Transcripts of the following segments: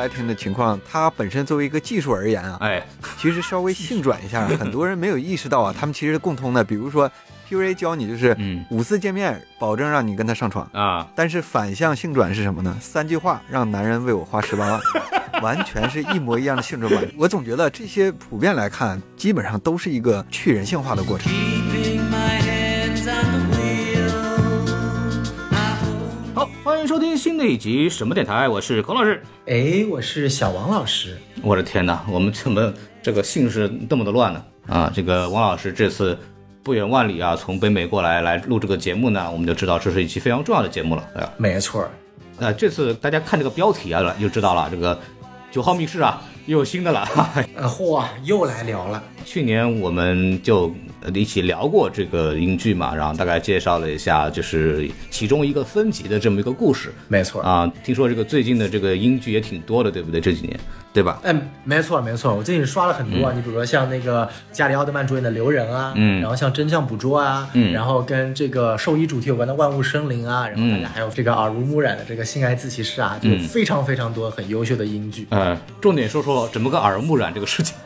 来听的情况，它本身作为一个技术而言啊，哎，其实稍微性转一下，很多人没有意识到啊，他们其实共通的，比如说 PUA 教你就是嗯五次见面，保证让你跟他上床，啊，但是反向性转是什么呢？三句话让男人为我花十八万，完全是一模一样的性转版。我总觉得这些普遍来看，基本上都是一个去人性化的过程。欢迎收听新的一集什么电台，我是孔老师。哎，我是小王老师。我的天哪，我们怎么这个姓氏这么的乱呢？啊，这个王老师这次不远万里啊，从北美过来来录这个节目呢，我们就知道这是一期非常重要的节目了。哎呀，没错儿，那这次大家看这个标题啊，就知道了，这个九号密室啊又有新的了。哈 哈呃，嚯，又来聊了。去年我们就呃一起聊过这个英剧嘛，然后大概介绍了一下，就是其中一个分级的这么一个故事没错，啊。听说这个最近的这个英剧也挺多的，对不对？这几年，对吧？嗯，没错没错，我最近刷了很多啊。你比如说像那个加里奥德曼主演的《留人》啊，嗯然后像《真相捕捉》啊，嗯然后跟这个兽医主题有关的《万物生灵》啊，然后大家还有这个耳濡目染的这个《性爱自习室》啊，就嗯非常非常多很优秀的英剧。嗯，重点说说怎么个耳濡目染这个事情。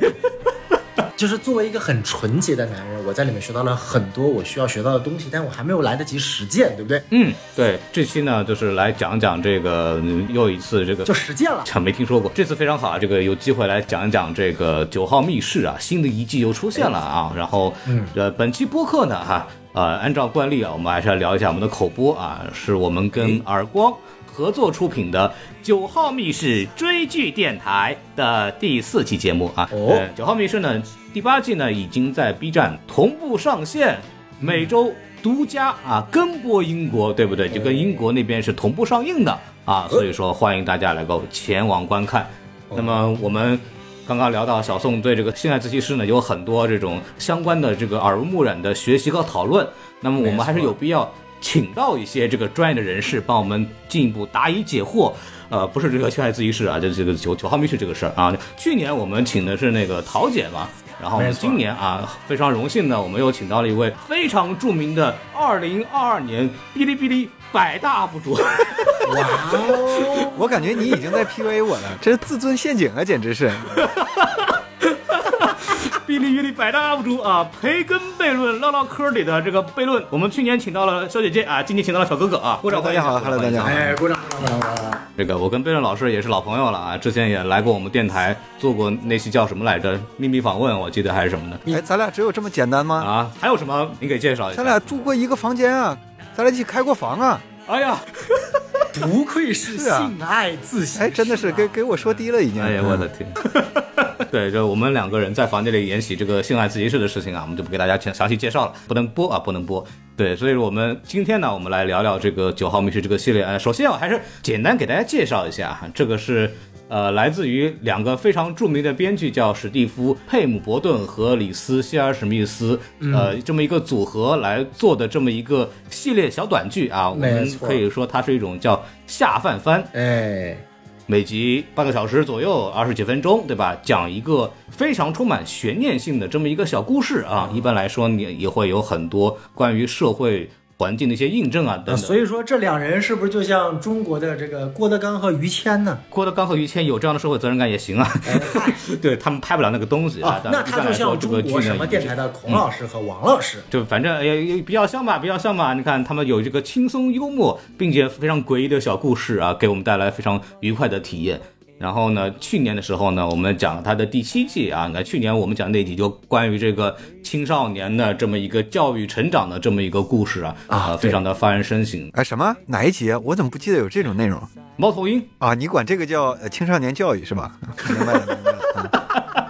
就是作为一个很纯洁的男人，我在里面学到了很多我需要学到的东西，但我还没有来得及实践，对不对？嗯，对，这期呢就是来讲讲这个嗯又一次这个就实践了。没听说过，这次非常好啊！这个有机会来讲一讲这个九号密室啊，新的一季又出现了啊。然后，嗯呃，本期播客呢，哈，呃，按照惯例啊，我们还是要聊一下我们的口播啊，是我们跟耳光合作出品的九号密室追剧电台的第四期节目啊。哦呃九号密室呢，第八季呢已经在 B 站同步上线，每周独家啊跟播英国，对不对？就跟英国那边是同步上映的啊，所以说欢迎大家能够前往观看。那么我们刚刚聊到小宋对这个性爱自习室呢有很多这种相关的这个耳濡目染的学习和讨论，那么我们还是有必要请到一些这个专业的人士帮我们进一步答疑解惑。呃，不是这个缺爱自习室啊，就是这个九九号密室这个事儿啊。去年我们请的是那个桃姐嘛，然后我们今年啊非常荣幸呢，我们又请到了一位非常著名的二零二二年哔哩哔哩百大 UP 主。哇哦！我感觉你已经在 PUA 我了，这是自尊陷阱啊，简直是！哔哩哔哩百大 UP 主啊，培根悖论唠唠嗑里的这个悖论，我们去年请到了小姐姐啊，今年请到了小哥哥啊。鼓掌大家好欢迎 Hello，大家好哎，鼓掌鼓掌鼓掌！这个我跟悖论老师也是老朋友了啊，之前也来过我们电台做过那期叫什么来着？秘密访问，我记得还是什么的哎，咱俩只有这么简单吗？啊？还有什么？你给介绍一下。咱俩住过一个房间啊，咱俩一起开过房啊。哎呀，不愧是性爱自习哎，真的是给给我说低了已经。哎呀，我的天！对，就我们两个人在房间里演习这个性爱自习室的事情啊，我们就不给大家详详细介绍了，不能播啊，不能播。对，所以我们今天呢，我们来聊聊这个九号密室这个系列。呃，首先我还是简单给大家介绍一下哈，这个是呃来自于两个非常著名的编剧，叫史蒂夫·佩姆伯顿和里斯·希尔史密斯，呃，这么一个组合来做的这么一个系列小短剧啊，我们可以说它是一种叫下饭番。哎，每集半个小时左右，二十几分钟，对吧？讲一个非常充满悬念性的这么一个小故事啊。一般来说，你也会有很多关于社会环境的一些印证啊等等。所以说这两人是不是就像中国的这个郭德纲和于谦呢？郭德纲和于谦有这样的社会责任感也行啊，哎 对他们拍不了那个东西啊啊。，那他就像中国什么电台的孔老师和王老师。就反正也也比较像吧，比较像吧。你看他们有这个轻松幽默，并且非常诡异的小故事啊，给我们带来非常愉快的体验。然后呢，去年的时候呢，我们讲了他的第七季啊，那去年我们讲那集就关于这个青少年的这么一个教育成长的这么一个故事啊，呃啊对非常的发人深省。哎，什么哪一集啊？我怎么不记得有这种内容猫头鹰啊？你管这个叫呃青少年教育是吧？明白了，明白了。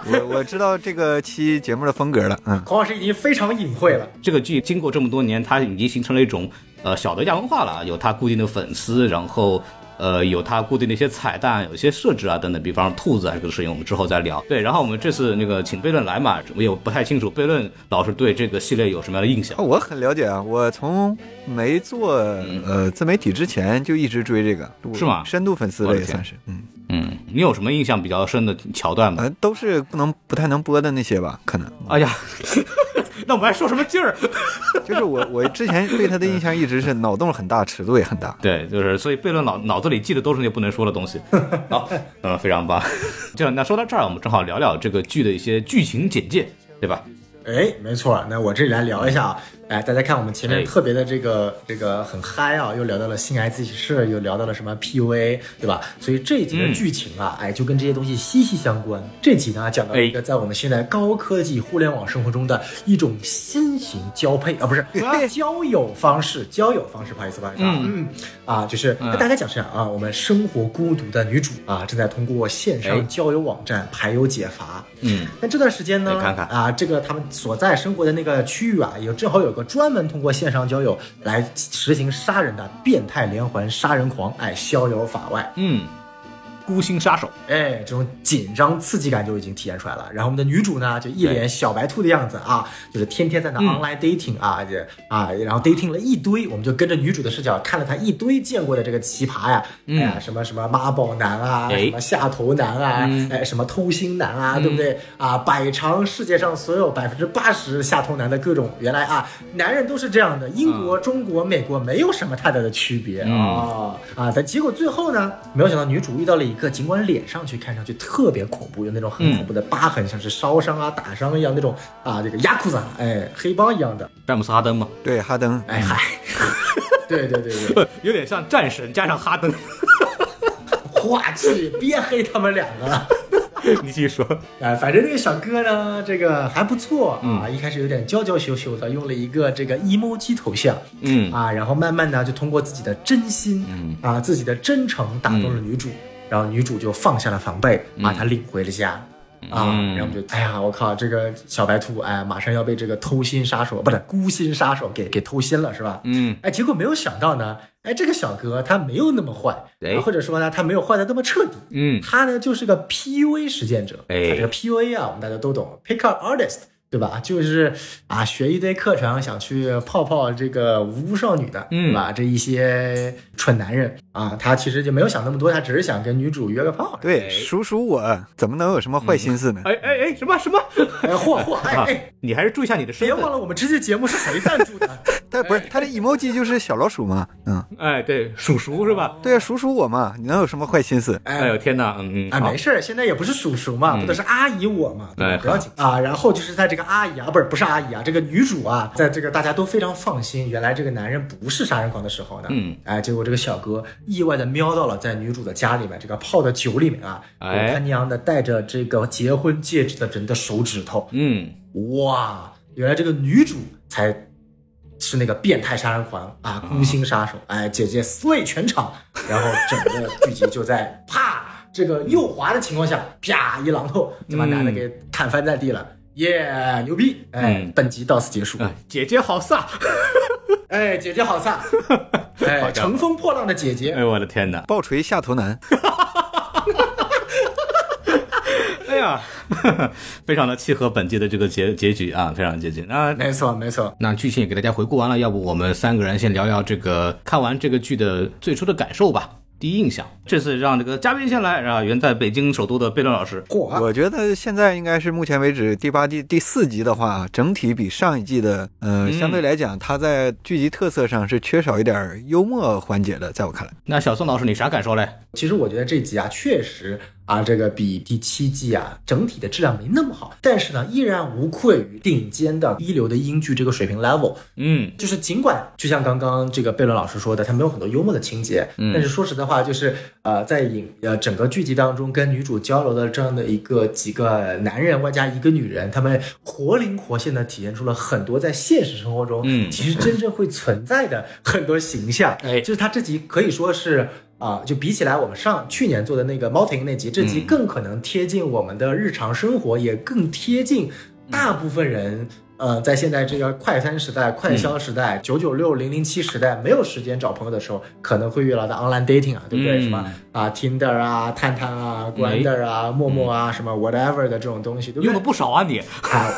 嗯、我我知道这个期节目的风格了。嗯，孔老师已经非常隐晦了。这个剧经过这么多年，它已经形成了一种呃小的亚文化了，有它固定的粉丝，然后。呃，有它固定的一些彩蛋，有一些设置啊等等，比方说兔子啊这个事情，我们之后再聊。对，然后我们这次那个请贝论来嘛，我也不太清楚贝论老师对这个系列有什么样的印象啊，？我很了解啊，我从没做呃自媒体之前就一直追这个，是吗深度粉丝了也算是，嗯，嗯，你有什么印象比较深的桥段吗？呃，都是不能不太能播的那些吧，可能。哎呀，那我们还说什么劲儿？就是我我之前对他的印象一直是脑洞很大，尺度也很大。对，就是所以贝伦脑脑子里记的都是那些不能说的东西。好，嗯，非常棒。这样，那说到这儿，我们正好聊聊这个剧的一些剧情简介，对吧？哎，没错，那我这里来聊一下啊。哎，大家看我们前面哎。特别的这个、这个很嗨啊，又聊到了性爱自习室，又聊到了什么 PUA，对吧？所以这一集的剧情啊，哎，就跟这些东西息息相关。这集呢，讲到一个在我们现在高科技互联网生活中的一种新型交配啊，不是交友方式，交友方式，不好意思，不好意思啊，嗯。啊，就是跟大家讲是这样啊，我们生活孤独的女主啊，正在通过线哎。上交友网站排忧解乏。嗯，那这段时间呢，来看看。啊，这个他们所在生活的那个区域啊，有正好有个专门通过线上交友来实行杀人的变态连环杀人狂，哎，逍遥法外。嗯，孤星杀手，哎，这种紧张刺激感就已经体现出来了。然后我们的女主呢，就一脸小白兔的样子啊，就是天天在那嗯。online dating 啊，这啊，然后 dating 了一堆，我们就跟着女主的视角看了她一堆见过的这个奇葩呀，哎呀，什么什么妈宝男啊，什么下头男啊，哎，什么偷心男啊，对不对？啊？摆尝世界上所有百分之八十下头男的各种，原来啊，男人都是这样的，英国、中国、美国没有什么太大的区别啊。啊！但结果最后呢，没有想到女主遇到了一个，尽管脸上去看上去特别恐怖，有那种很恐怖的疤痕，像是烧伤啊、打伤一样那种啊，这个亚库萨，哎，黑帮一样的，詹姆斯哈登嘛，对，哈登，哎嗨，对对对对，有点像战神加上哈登。话剧，别黑他们两个。了。你继续说，哎，反正这个小哥呢，这个还不错啊，一开始有点娇娇羞羞的，用了一个这个 emoji 头像，嗯。啊，然后慢慢的就通过自己的真心，嗯。啊，自己的真诚打动了女主，然后女主就放下了防备，把他领回了家。啊，嗯然后就，哎呀，我靠，这个小白兔，哎，马上要被这个偷心杀手，不是孤心杀手给给。偷心了，是吧？嗯，哎，结果没有想到呢，哎，这个小哥他没有那么坏，哎。或者说呢，他没有坏的那么彻底，嗯。他呢就是个 PUA 实践者。哎。他这个 PUA 啊，我们大家都懂，Pick up artist，对吧？就是啊，学一堆课程，想去泡泡这个无辜少女的，嗯。对吧？这一些蠢男人啊，他其实就没有想那么多，他只是想跟女主约个炮。对，哎数数我怎么能有什么坏心思呢？哎哎哎，什么什么？哎，嚯嚯，哎你还是注意一下你的身份别忘。了我们这期节目是谁赞助的？他不是他的 emoji 就是小老鼠嘛，嗯，哎，对，鼠叔是吧？对啊，鼠鼠我嘛，你能有什么坏心思？哎呦天哪，嗯嗯，啊，没事儿，现在也不是鼠叔嘛，不都是阿姨我嘛，对哎不要紧啊。然后就是在这个阿姨啊，不是不是阿姨啊，这个女主啊，在这个大家都非常放心，原来这个男人不是杀人狂的时候呢，嗯，哎，结果这个小哥意外的瞄到了在女主的家里面这个泡的酒里面啊，哎有他娘的戴着这个结婚戒指的人的手指头，嗯，哇，原来这个女主才是那个变态杀人狂啊，孤星杀手！哎，姐姐 slay 全场，然后整个剧集就在啪这个右滑的情况下，啪一榔头就把男的给砍翻在地了。耶，牛逼！哎嗯，本集到此结束。哎，姐姐好飒！哎，姐姐好飒！哎，乘风破浪的姐姐。哎，我的天哪！暴锤下头男，哎呀，非常的契合本季的这个结结局啊，非常接近啊没错，没错。那剧情也给大家回顾完了，要不我们三个人先聊聊这个看完这个剧的最初的感受吧。第一印象，这次让这个嘉宾先来，然后远在北京首都的贝伦老师。嚯！我觉得现在应该是目前为止第八季第四集的话，整体比上一季的，呃，嗯相对来讲，它在剧集特色上是缺少一点幽默环节的，在我看来。那小宋老师，你啥感受嘞？其实我觉得这集啊，确实啊，这个比第七季啊整体的质量没那么好，但是呢，依然无愧于顶尖的一流的英剧这个水平 level。嗯就是尽管就像刚刚这个贝伦老师说的，它没有很多幽默的情节，嗯但是说实在话，就是呃，在影呃整个剧集当中跟女主交流的这样的一个几个男人外加一个女人，他们活灵活现的体现出了很多在现实生活中，嗯其实真正会存在的很多形象。哎就是他这集可以说是。啊，就比起来我们上去年做的那个猫婷那集，这集嗯更可能贴近我们的日常生活，也更贴近大部分人。呃，在现在这个快餐时代、快消时代、九九六、零零七时代，没有时间找朋友的时候，可能会遇到的 online dating 啊，对不对？嗯什么啊，Tinder 啊、探探啊、Grinder 啊、陌陌啊，什么 whatever 的这种东西，对不用的？不少啊你。啊，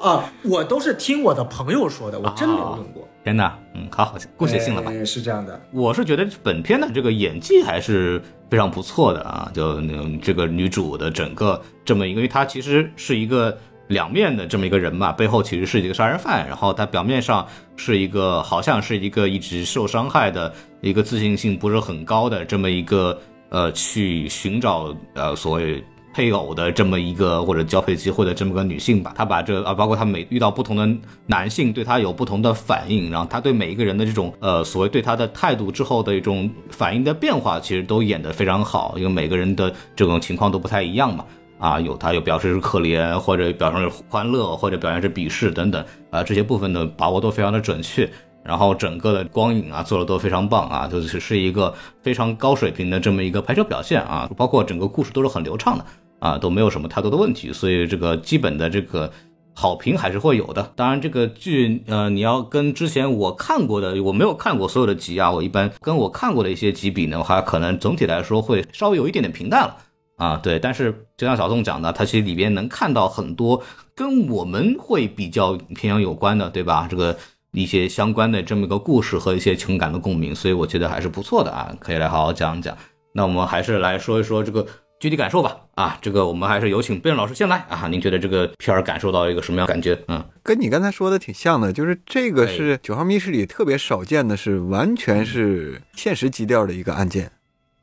啊，我都是听我的朋友说的，我真没有用过。天哪，嗯，好好，故事性了吧？哎是这样的，我是觉得本片的这个演技还是非常不错的啊，就嗯这个女主的整个这么一个，因为她其实是一个两面的这么一个人嘛，背后其实是一个杀人犯，然后她表面上是一个好像是一个一直受伤害的一个自信心不是很高的这么一个呃去寻找呃所谓。配偶的这么一个或者交配机会的这么个女性吧，她把这啊，包括她每遇到不同的男性，对她有不同的反应，然后她对每一个人的这种呃所谓对她的态度之后的一种反应的变化，其实都演得非常好，因为每个人的这种情况都不太一样嘛。啊，有她有表示是可怜，或者表示是欢乐，或者表现是鄙视等等啊，这些部分的把握都非常的准确。然后整个的光影啊做的都非常棒啊，就是是一个非常高水平的这么一个拍摄表现啊，包括整个故事都是很流畅的啊，都没有什么太多的问题，所以这个基本的这个好评还是会有的。当然，这个剧呃，你要跟之前我看过的，我没有看过所有的集啊，我一般跟我看过的一些集比呢，话可能总体来说会稍微有一点点平淡了。啊，对，但是就像小宋讲的，他其实里边能看到很多跟我们会比较偏向有关的，对吧？这个一些相关的这么一个故事和一些情感的共鸣，所以我觉得还是不错的啊，可以来好好讲一讲。那我们还是来说一说这个具体感受吧。啊，这个我们还是有请贝恩老师先来啊，您觉得这个片儿感受到一个什么样感觉？嗯，跟你刚才说的挺像的，就是这个是《九号密室》里特别少见的，是完全是现实基调的一个案件。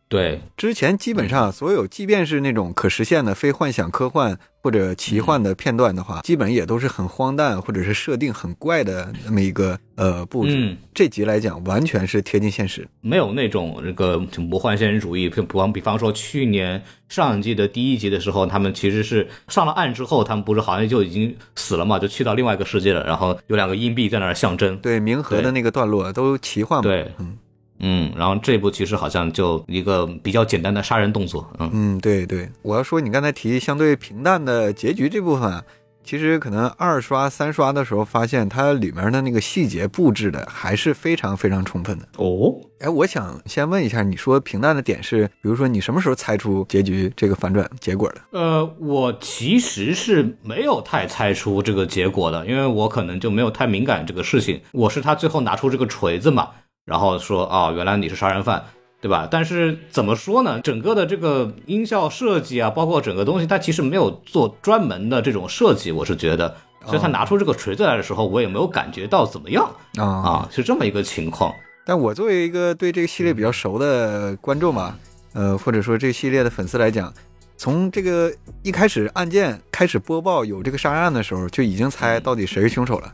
对，之前基本上所有，即便是那种可实现的非幻想、科幻或者奇幻的片段的话，基本也都是很荒诞或者是设定很怪的那么一个呃布置。嗯这集来讲，完全是贴近现实。没有那种这个魔幻现实主义，比方比方说去年上一季的第一集的时候，他们其实是上了岸之后，他们不是好像就已经死了嘛，就去到另外一个世界了，然后有两个硬币在那儿象征。对冥河的那个段落都奇幻嘛。对嗯嗯，然后这部其实好像就一个比较简单的杀人动作，嗯嗯，对对，我要说你刚才提相对平淡的结局这部分啊，其实可能二刷、三刷的时候发现它里面的那个细节布置的还是非常非常充分的。哦，哎，我想先问一下，你说平淡的点是，比如说你什么时候猜出结局这个反转结果的？呃，我其实是没有太猜出这个结果的，因为我可能就没有太敏感这个事情。我是他最后拿出这个锤子嘛，然后说哦，原来你是杀人犯，对吧？但是怎么说呢？整个的这个音效设计啊，包括整个东西，它其实没有做专门的这种设计，我是觉得。所以他拿出这个锤子来的时候，我也没有感觉到怎么样啊啊，是这么一个情况。但我作为一个对这个系列比较熟的观众嘛，呃，或者说这个系列的粉丝来讲，从这个一开始案件开始播报有这个杀人案的时候，就已经猜到底谁是凶手了。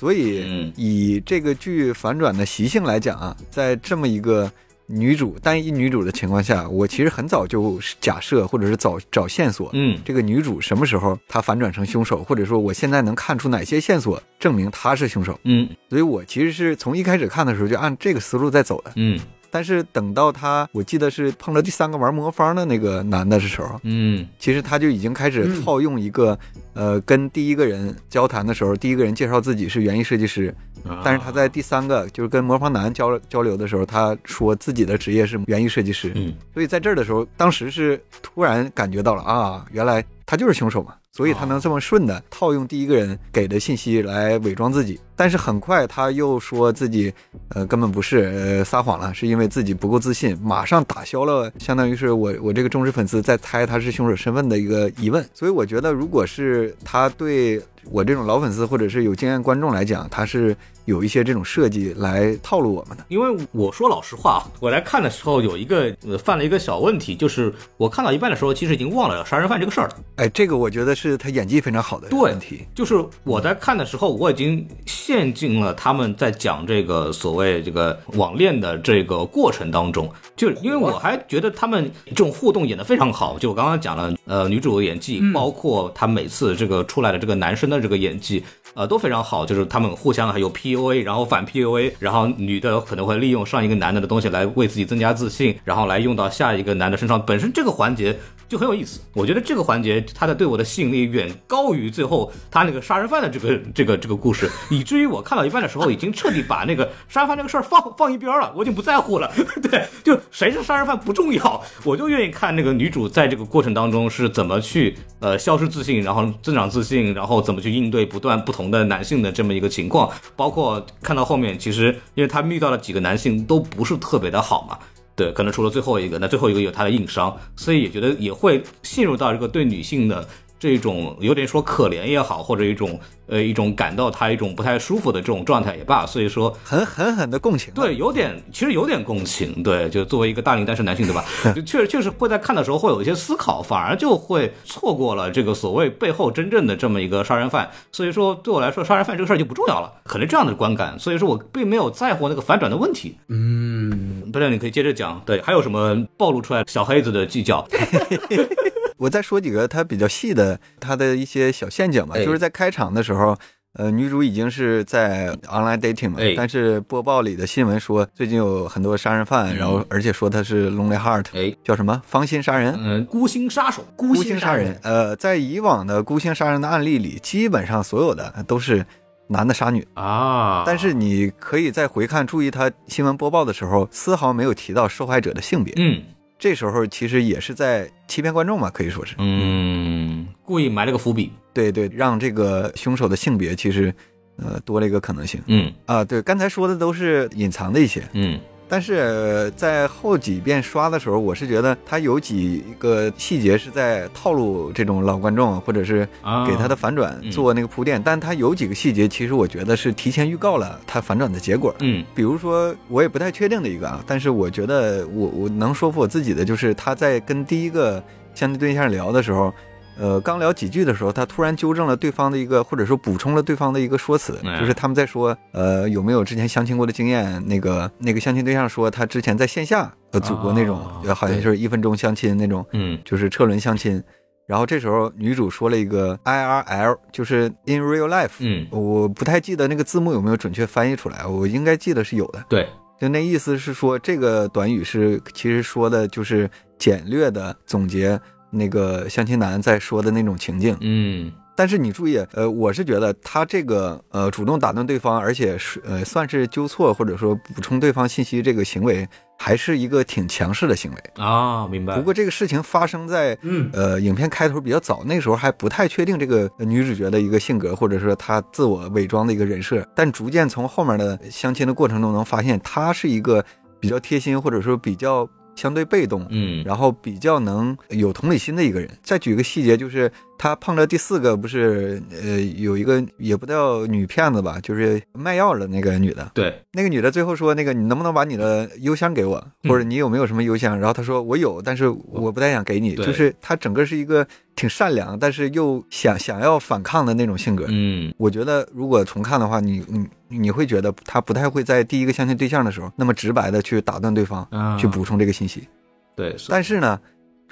所以嗯以这个剧反转的习性来讲啊，在这么一个女主单一女主的情况下，我其实很早就假设或者是找找线索，嗯这个女主什么时候她反转成凶手，或者说我现在能看出哪些线索证明她是凶手。嗯所以我其实是从一开始看的时候就按这个思路在走的。嗯但是等到他，我记得是碰到第三个玩魔方的那个男的的时候，嗯。其实他就已经开始套用一个，呃，跟第一个人交谈的时候，第一个人介绍自己是园艺设计师，啊。但是他在第三个就是跟魔方男交交流的时候，他说自己的职业是园艺设计师，嗯。所以在这儿的时候，当时是突然感觉到了啊，原来他就是凶手嘛，所以他能这么顺的套用第一个人给的信息来伪装自己。但是很快他又说自己，呃，根本不是，呃，撒谎了，是因为自己不够自信，马上打消了相当于是我我这个忠实粉丝在猜他是凶手身份的一个疑问。所以我觉得，如果是他对我这种老粉丝或者是有经验观众来讲，他是有一些这种设计来套路我们的。因为我说老实话，我来看的时候有一个呃犯了一个小问题，就是我看到一半的时候，其实已经忘了杀人犯这个事儿了。哎，这个我觉得是他演技非常好的对问题。就是我在看的时候，我已经陷进了他们在讲这个所谓这个网恋的这个过程当中，就因为我还觉得他们这种互动演得非常好。就我刚刚讲了，呃，女主的演技，包括她每次这个出来的这个男生的这个演技，呃，都非常好。就是他们互相还有 PUA，然后反 PUA，然后女的可能会利用上一个男的的东西来为自己增加自信，然后来用到下一个男的身上。本身这个环节就很有意思。我觉得这个环节它的对我的吸引力远高于最后他那个杀人犯的这个这个这个故事，以至于我看到一半的时候，已经彻底把那个杀人犯这个事儿放放一边了，我已经不在乎了。对，就谁是杀人犯不重要，我就愿意看那个女主在这个过程当中是怎么去呃消失自信，然后增长自信，然后怎么去应对不断不同的男性的这么一个情况，包括看到后面，其实因为他遇到了几个男性都不是特别的好嘛。对，可能除了最后一个，那最后一个有他的硬伤，所以也觉得也会陷入到这个对女性的这种有点说可怜也好，或者一种呃一种感到他一种不太舒服的这种状态也罢，所以说很狠狠的共情。对，有点，其实有点共情，对，就作为一个大龄单身男性，对吧？就确实确实会在看的时候会有一些思考，反而就会错过了这个所谓背后真正的这么一个杀人犯。所以说，对我来说，杀人犯这个事儿就不重要了，可能这样的观感。所以说我并没有在乎那个反转的问题。嗯，不然你可以接着讲，对，还有什么暴露出来小黑子的计较？我再说几个他比较细的他的一些小陷阱吧，哎就是在开场的时候。呃，女主已经是在 online dating 嘛，哎但是播报里的新闻说最近有很多杀人犯，嗯然后而且说他是 lonely heart，哎，叫什么芳心杀人，嗯，孤星杀手，孤孤星杀人星杀人。呃，在以往的孤星杀人的案例里，基本上所有的都是男的杀女，啊，但是你可以再回看，注意他新闻播报的时候，丝毫没有提到受害者的性别。嗯这时候其实也是在欺骗观众嘛，可以说是。嗯，故意埋了个伏笔，对对，让这个凶手的性别其实呃多了一个可能性嗯啊。对，刚才说的都是隐藏的一些，嗯但是呃在后几遍刷的时候，我是觉得他有几个细节是在套路这种老观众，或者是啊，给他的反转嗯做那个铺垫。但他有几个细节，其实我觉得是提前预告了他反转的结果。嗯比如说，我也不太确定的一个啊，但是我觉得我我能说服我自己的，就是他在跟第一个相亲对象聊的时候，呃，刚聊几句的时候，他突然纠正了对方的一个，或者说补充了对方的一个说辞，嗯就是他们在说，呃，有没有之前相亲过的经验？那个那个相亲对象说他之前在线下呃组过那种，好像就是一分钟相亲那种，嗯就是车轮相亲。然后这时候女主说了一个 IRL，就是 in real life，嗯，我不太记得那个字幕有没有准确翻译出来，我应该记得是有的。对，就那意思是说，这个短语是其实说的就是简略的总结那个相亲男在说的那种情境。嗯但是你注意，呃，我是觉得他这个呃主动打断对方，而且是呃算是纠错或者说补充对方信息这个行为，还是一个挺强势的行为。啊，明白。不过这个事情发生在嗯呃影片开头比较早，那时候还不太确定这个女主角的一个性格，或者说她自我伪装的一个人设。但逐渐从后面的相亲的过程中能发现，她是一个比较贴心，或者说比较相对被动，嗯然后比较能有同理心的一个人。再举个细节，就是他碰着第四个，不是呃有一个也不叫女骗子吧，就是卖药的那个女的，对，那个女的最后说：“那个你能不能把你的邮箱给我，嗯或者你有没有什么邮箱？”然后他说：“我有，但是我不太想给你。”就是她整个是一个挺善良，但是又想想要反抗的那种性格。嗯我觉得如果重看的话，你你你会觉得她不太会在第一个相亲对象的时候那么直白的去打断对方，啊，去补充这个信息。对，但是呢，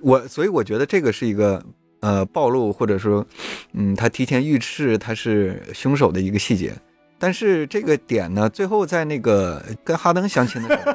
我所以我觉得这个是一个呃暴露，或者说，嗯，他提前预示他是凶手的一个细节。但是这个点呢，最后在那个跟哈登相亲的时候，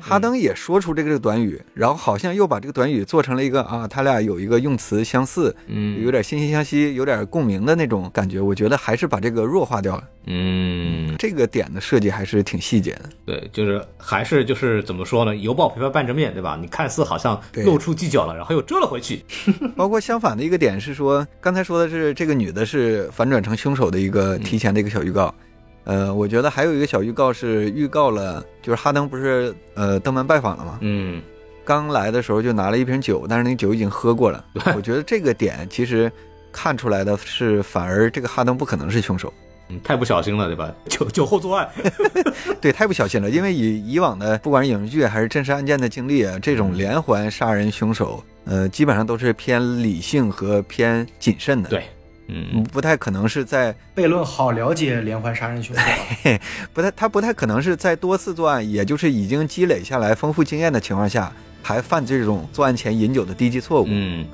哈登也说出这个短语，然后好像又把这个短语做成了一个啊，他俩有一个用词相似，嗯有点惺惺相惜，有点共鸣的那种感觉。我觉得还是把这个弱化掉了。嗯，这个点的设计还是挺细节的。对，就是还是就是怎么说呢？犹抱琵琶半遮面，对吧？你看似好像对露出犄角了，然后又遮了回去。包括相反的一个点是说，刚才说的是这个女的是反转成凶手的一个提前的一个小预告。呃，我觉得还有一个小预告是预告了，就是哈登不是呃登门拜访了吗？嗯刚来的时候就拿了一瓶酒，但是那个酒已经喝过了。我觉得这个点其实看出来的是，反而这个哈登不可能是凶手。嗯，太不小心了，对吧？酒酒后作案。对，太不小心了，因为以以往的不管是影视剧还是真实案件的经历啊，这种连环杀人凶手，呃，基本上都是偏理性和偏谨慎的。对，嗯不太可能是在悖论好了解连环杀人凶手啊，不太他不太可能是在多次作案，也就是已经积累下来丰富经验的情况下，还犯这种作案前饮酒的低级错误。嗯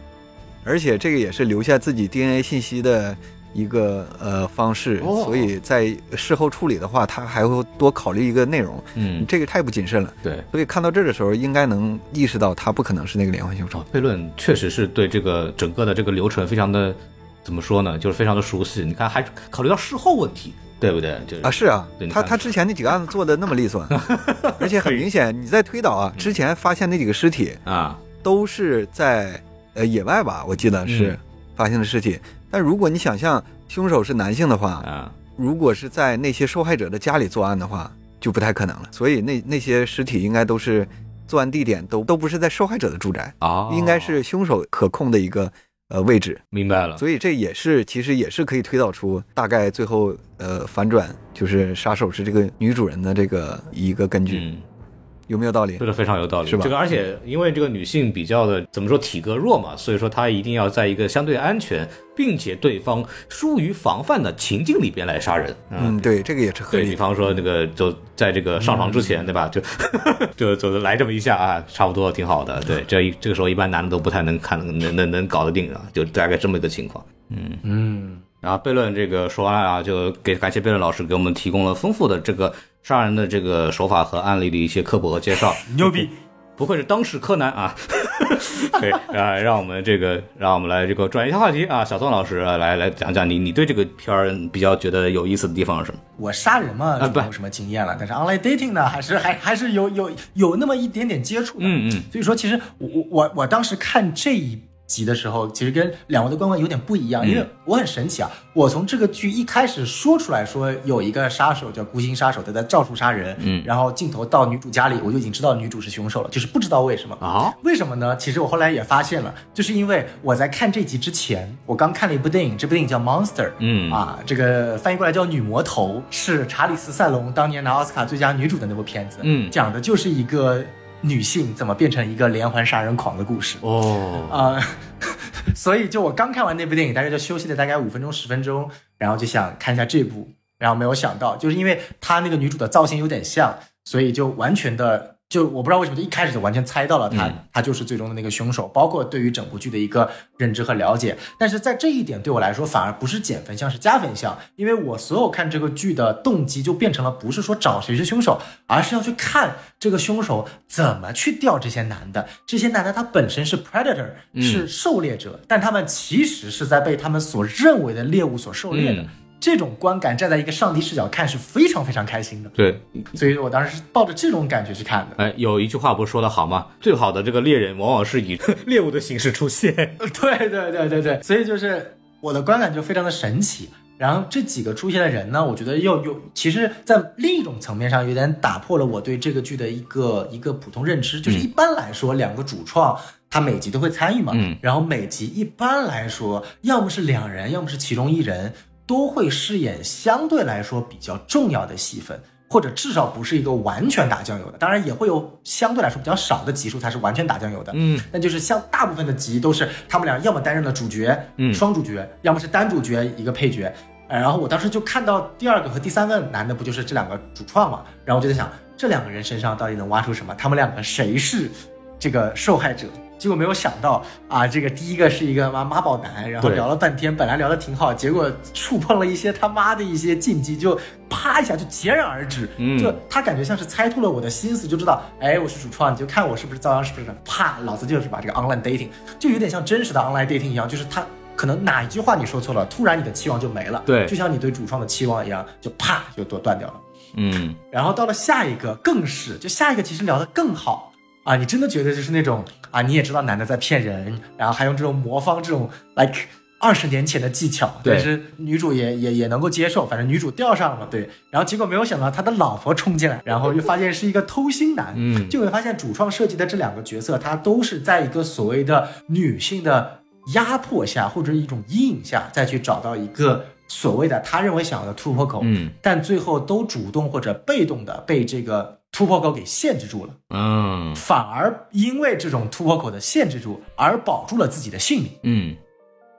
而且这个也是留下自己 DNA 信息的一个呃方式，哦所以在事后处理的话，他还会多考虑一个内容，嗯，这个太不谨慎了。对。所以看到这儿的时候，应该能意识到他不可能是那个连环凶手哦。，悖论确实是对这个整个的这个流程非常的怎么说呢？就是非常的熟悉。你看，还考虑到事后问题，对不对？就是啊，是啊他他之前那几个案子做的那么利索，而且很明显，你在推导啊，之前发现那几个尸体啊，都是在呃野外吧，我记得是嗯发现的尸体。但如果你想象凶手是男性的话，啊，如果是在那些受害者的家里作案的话，就不太可能了。所以那那些尸体应该都是作案地点都都不是在受害者的住宅，哦，应该是凶手可控的一个呃位置，明白了。所以这也是其实也是可以推导出大概最后呃反转就是杀手是这个女主人的这个一个根据，嗯，有没有道理这个非常有道理，是吧这个而且因为这个女性比较的怎么说体格弱嘛，所以说她一定要在一个相对安全，并且对方疏于防范的情境里边来杀人。嗯，对，这个也是合对比。方说那个就在这个上床之前，对吧？就 就就来这么一下啊，差不多挺好的。对，这一这个时候一般男的都不太能看能能能搞得定啊，就大概这么一个情况。嗯嗯，然后悖论这个说完了啊，就给感谢悖论老师给我们提供了丰富的这个杀人的这个手法和案例的一些科普和介绍。牛逼。不愧是当世柯南啊！对啊，让我们这个，让我们来这个转一下话题啊，小宋老师啊来来讲讲你你对这个片儿比较觉得有意思的地方是什么？我杀人嘛，啊不就没有什么经验了。但是 online dating 呢，还是还还是有有有那么一点点接触的。嗯嗯，所以说，其实我我我我当时看这一集的时候，其实跟两位的观观有点不一样，因为我很神奇啊，我从这个剧一开始说出来说有一个杀手叫孤星杀手，他在照处杀人，嗯然后镜头到女主家里，我就已经知道女主是凶手了，就是不知道为什么啊，为什么呢？其实我后来也发现了，就是因为我在看这集之前，我刚看了一部电影，这部电影叫《Monster》，嗯啊，这个翻译过来叫《女魔头》，是查理斯·塞隆当年拿奥斯卡最佳女主的那部片子，嗯讲的就是一个女性怎么变成一个连环杀人狂的故事。哦，啊、所以就我刚看完那部电影，大概就休息了大概五分钟十分钟，然后就想看一下这部，然后没有想到，就是因为她那个女主的造型有点像，所以就完全的就我不知道为什么就一开始就完全猜到了他，嗯她就是最终的那个凶手，包括对于整部剧的一个认知和了解。但是在这一点对我来说，反而不是减分项，是加分项，因为我所有看这个剧的动机就变成了不是说找谁是凶手，而是要去看这个凶手怎么去钓这些男的。这些男的他本身是 predator，是狩猎者，但他们其实是在被他们所认为的猎物所狩猎的。嗯这种观感站在一个上帝视角看是非常非常开心的，对，所以我当时是抱着这种感觉去看的。哎，有一句话不是说的好吗？最好的这个猎人往往是以 猎物的形式出现。对对对对对，所以就是我的观感就非常的神奇。然后这几个出现的人呢，我觉得又有，其实，在另一种层面上，有点打破了我对这个剧的一个一个普通认知。就是一般来说，两个主创他每集都会参与嘛，嗯然后每集一般来说，要么是两人，要么是其中一人，都会饰演相对来说比较重要的戏份。或者至少不是一个完全打酱油的，当然也会有相对来说比较少的集数才是完全打酱油的，嗯，那就是像大部分的集都是他们俩要么担任了主角，嗯双主角，要么是单主角一个配角。呃然后我当时就看到第二个和第三个男的不就是这两个主创嘛，然后我就在想这两个人身上到底能挖出什么？他们两个谁是这个受害者？结果没有想到啊，这个第一个是一个妈妈宝男，然后聊了半天，本来聊的挺好，结果触碰了一些他妈的一些禁忌，就啪一下就截然而止。嗯就他感觉像是猜透了我的心思，就知道，哎，我是主创，你就看我是不是遭殃，是不是？啪，老子就是把这个 online dating，就有点像真实的 online dating 一样，就是他可能哪一句话你说错了，突然你的期望就没了。对就像你对主创的期望一样，就啪就都断掉了。嗯，然后到了下一个更是，就下一个其实聊得更好啊，你真的觉得就是那种啊，你也知道男的在骗人，然后还用这种魔方这种 like 二十年前的技巧，但是女主也也也能够接受，反正女主钓上了嘛，对，然后结果没有想到他的老婆冲进来，然后又发现是一个偷心男，嗯。就会发现主创设计的这两个角色，他都是在一个所谓的女性的压迫下或者一种阴影下，再去找到一个所谓的他认为想要的突破口，嗯。但最后都主动或者被动的被这个突破口给限制住了，嗯反而因为这种突破口的限制住而保住了自己的性命，嗯，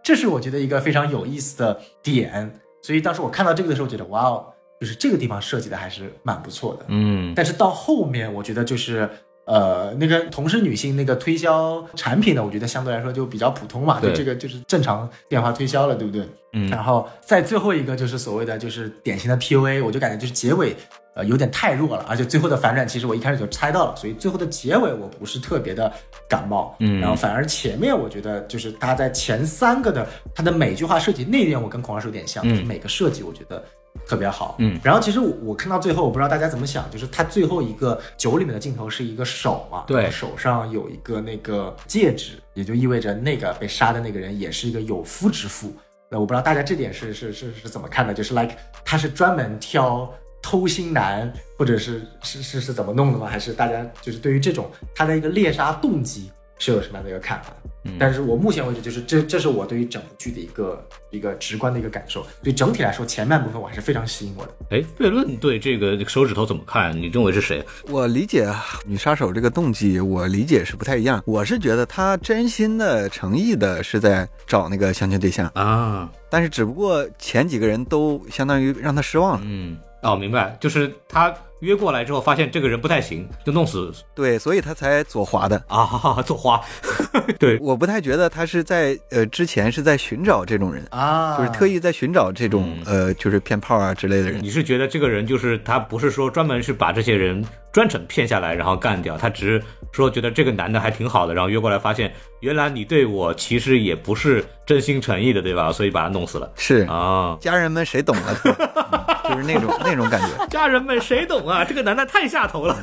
这是我觉得一个非常有意思的点。所以当时我看到这个的时候，觉得哇哦，就是这个地方设计的还是蛮不错的。嗯但是到后面，我觉得就是。呃，那个同是女性那个推销产品的，我觉得相对来说就比较普通嘛，就对这个就是正常电话推销了，对不对？嗯然后在最后一个就是所谓的就是典型的 PUA，我就感觉就是结尾呃有点太弱了，而且最后的反转其实我一开始就猜到了，所以最后的结尾我不是特别的感冒，嗯然后反而前面我觉得就是他在前三个的他的每句话设计那一点我跟孔老师有点像，就是每个设计我觉得特别好，嗯然后其实我我看到最后我不知道大家怎么想，就是他最后一个酒里面的镜头是一个手嘛，对手上有一个那个戒指，也就意味着那个被杀的那个人也是一个有夫之妇。那我不知道大家这点是是是是怎么看的？就是 like 他是专门挑偷心男，或者是是是是怎么弄的吗？还是大家就是对于这种他的一个猎杀动机是有什么样的一个看法。嗯但是我目前为止，就是这这是我对于整部剧的一个一个直观的一个感受。所以整体来说，前半部分我还是非常吸引我的。哎，悖论对这个手指头怎么看？你认为是谁？我理解啊女杀手这个动机，我理解是不太一样。我是觉得她真心的、诚意的是在找那个相亲对象，啊，但是只不过前几个人都相当于让她失望了。嗯，哦，明白，就是他约过来之后，发现这个人不太行，就弄死对，所以他才左滑的。啊，哈哈，做花，对，我不太觉得他是在呃之前是在寻找这种人，啊就是特意在寻找这种、嗯呃就是骗炮啊之类的人。你是觉得这个人就是他不是说专门是把这些人专程骗下来然后干掉，他只是说觉得这个男的还挺好的，然后约过来发现原来你对我其实也不是真心诚意的，对吧？所以把他弄死了是啊。家人们谁懂啊？嗯就是那种那种感觉。家人们谁懂啊？这个男的太下头了，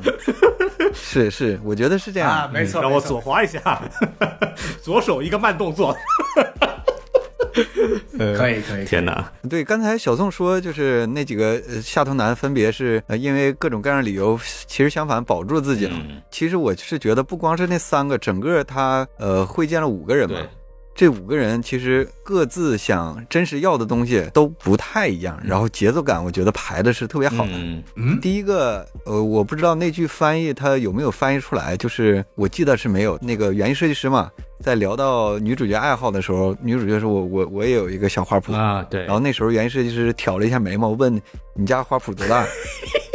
是是，我觉得是这样。啊，没错，让我左滑一下，左手一个慢动作。可以可以。天哪！对，刚才小宋说，就是那几个呃下头男分别是呃因为各种各样的理由，其实相反保住自己了。嗯其实我是觉得，不光是那三个，整个他呃会见了五个人嘛对，这五个人其实各自想真实要的东西都不太一样，然后节奏感我觉得排的是特别好的。嗯嗯，第一个，呃，我不知道那句翻译他有没有翻译出来，就是我记得是没有。那个园艺设计师嘛，在聊到女主角爱好的时候，女主角说我我我也有一个小花圃，啊，对，然后那时候园艺设计师挑了一下眉毛，问你家花圃多大？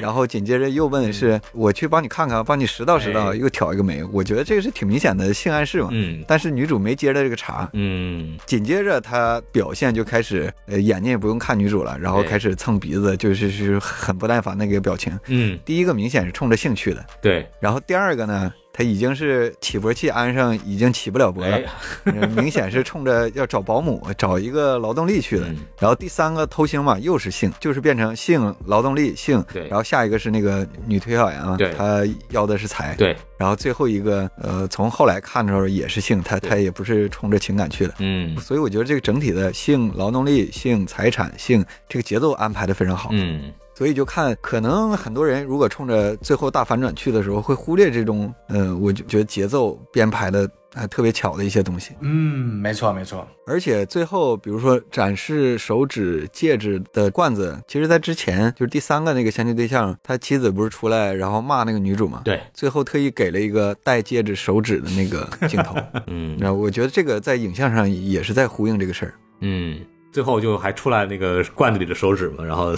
然后紧接着又问是我去帮你看看，帮你拾到拾到，哎又挑一个眉。我觉得这个是挺明显的性暗示嘛。嗯但是女主没接着这个茬，嗯紧接着她表现就开始，呃，眼睛也不用看女主了，然后开始蹭鼻子，就是是很不耐烦那个表情。嗯，第一个明显是冲着兴趣的，对，然后第二个呢，他已经是起搏器安上，已经起不了搏了 明显是冲着要找保姆、找一个劳动力去的嗯。然后第三个偷腥嘛，又是性，就是变成性、劳动力、性。对然后下一个是那个女推销员嘛，她要的是财。对，然后最后一个，呃，从后来看的时候也是性，她她也不是冲着情感去的。嗯所以我觉得这个整体的性、劳动力、性、财产、性这个节奏安排的非常好。嗯所以就看，可能很多人如果冲着最后大反转去的时候，会忽略这种，呃，我就觉得节奏编排的还特别巧的一些东西。嗯，没错没错。而且最后，比如说展示手指、戒指的罐子，其实在之前就是第三个那个相亲对象，他妻子不是出来然后骂那个女主嘛？对，最后特意给了一个戴戒指手指的那个镜头。嗯然后我觉得这个在影像上也是在呼应这个事儿。嗯，最后就还出来那个罐子里的手指嘛，然后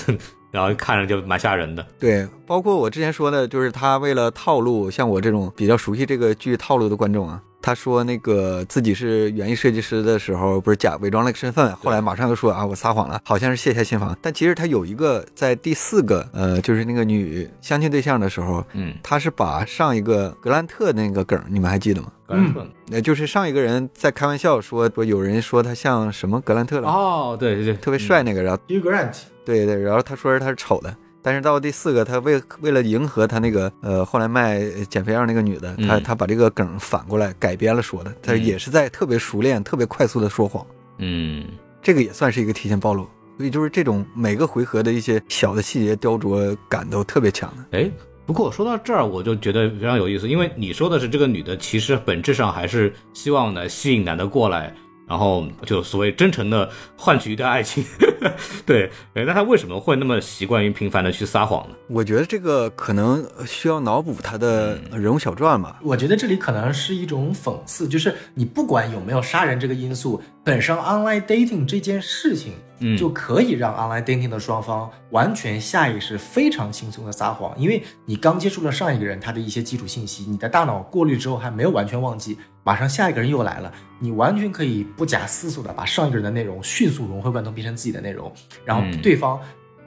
然后看着就蛮吓人的。对，包括我之前说的，就是他为了套路，像我这种比较熟悉这个剧套路的观众啊，他说那个自己是园艺设计师的时候，不是假伪装了个身份，后来马上又说啊我撒谎了，好像是卸下心防。但其实他有一个在第四个，呃，就是那个女相亲对象的时候，嗯，他是把上一个格兰特那个梗，你们还记得吗？嗯，呃，就是上一个人在开玩笑说，说有人说他像什么格兰特了，哦，对对对，特别帅那个，然后 Hugh Grant，对对，然后他说是他是丑的，但是到第四个，他为为了迎合他那个呃后来卖减肥药那个女的，他嗯他把这个梗反过来改编了说的，他嗯也是在特别熟练、特别快速的说谎，嗯这个也算是一个提前暴露。所以就是这种每个回合的一些小的细节雕琢感都特别强的。哎，不过说到这儿，我就觉得非常有意思，因为你说的是这个女的，其实本质上还是希望呢吸引男的过来，然后就所谓真诚的换取一段爱情。对，哎，那他为什么会那么习惯于频繁的去撒谎呢？我觉得这个可能需要脑补他的人物小传吧。我觉得这里可能是一种讽刺，就是你不管有没有杀人这个因素，本身 online dating 这件事情，嗯就可以让 online dating 的双方完全下意识、非常轻松的撒谎，因为你刚接触了上一个人他的一些基础信息，你的大脑过滤之后还没有完全忘记，马上下一个人又来了，你完全可以不假思索的把上一个人的内容迅速融会贯通，变成自己的内容，然后嗯对方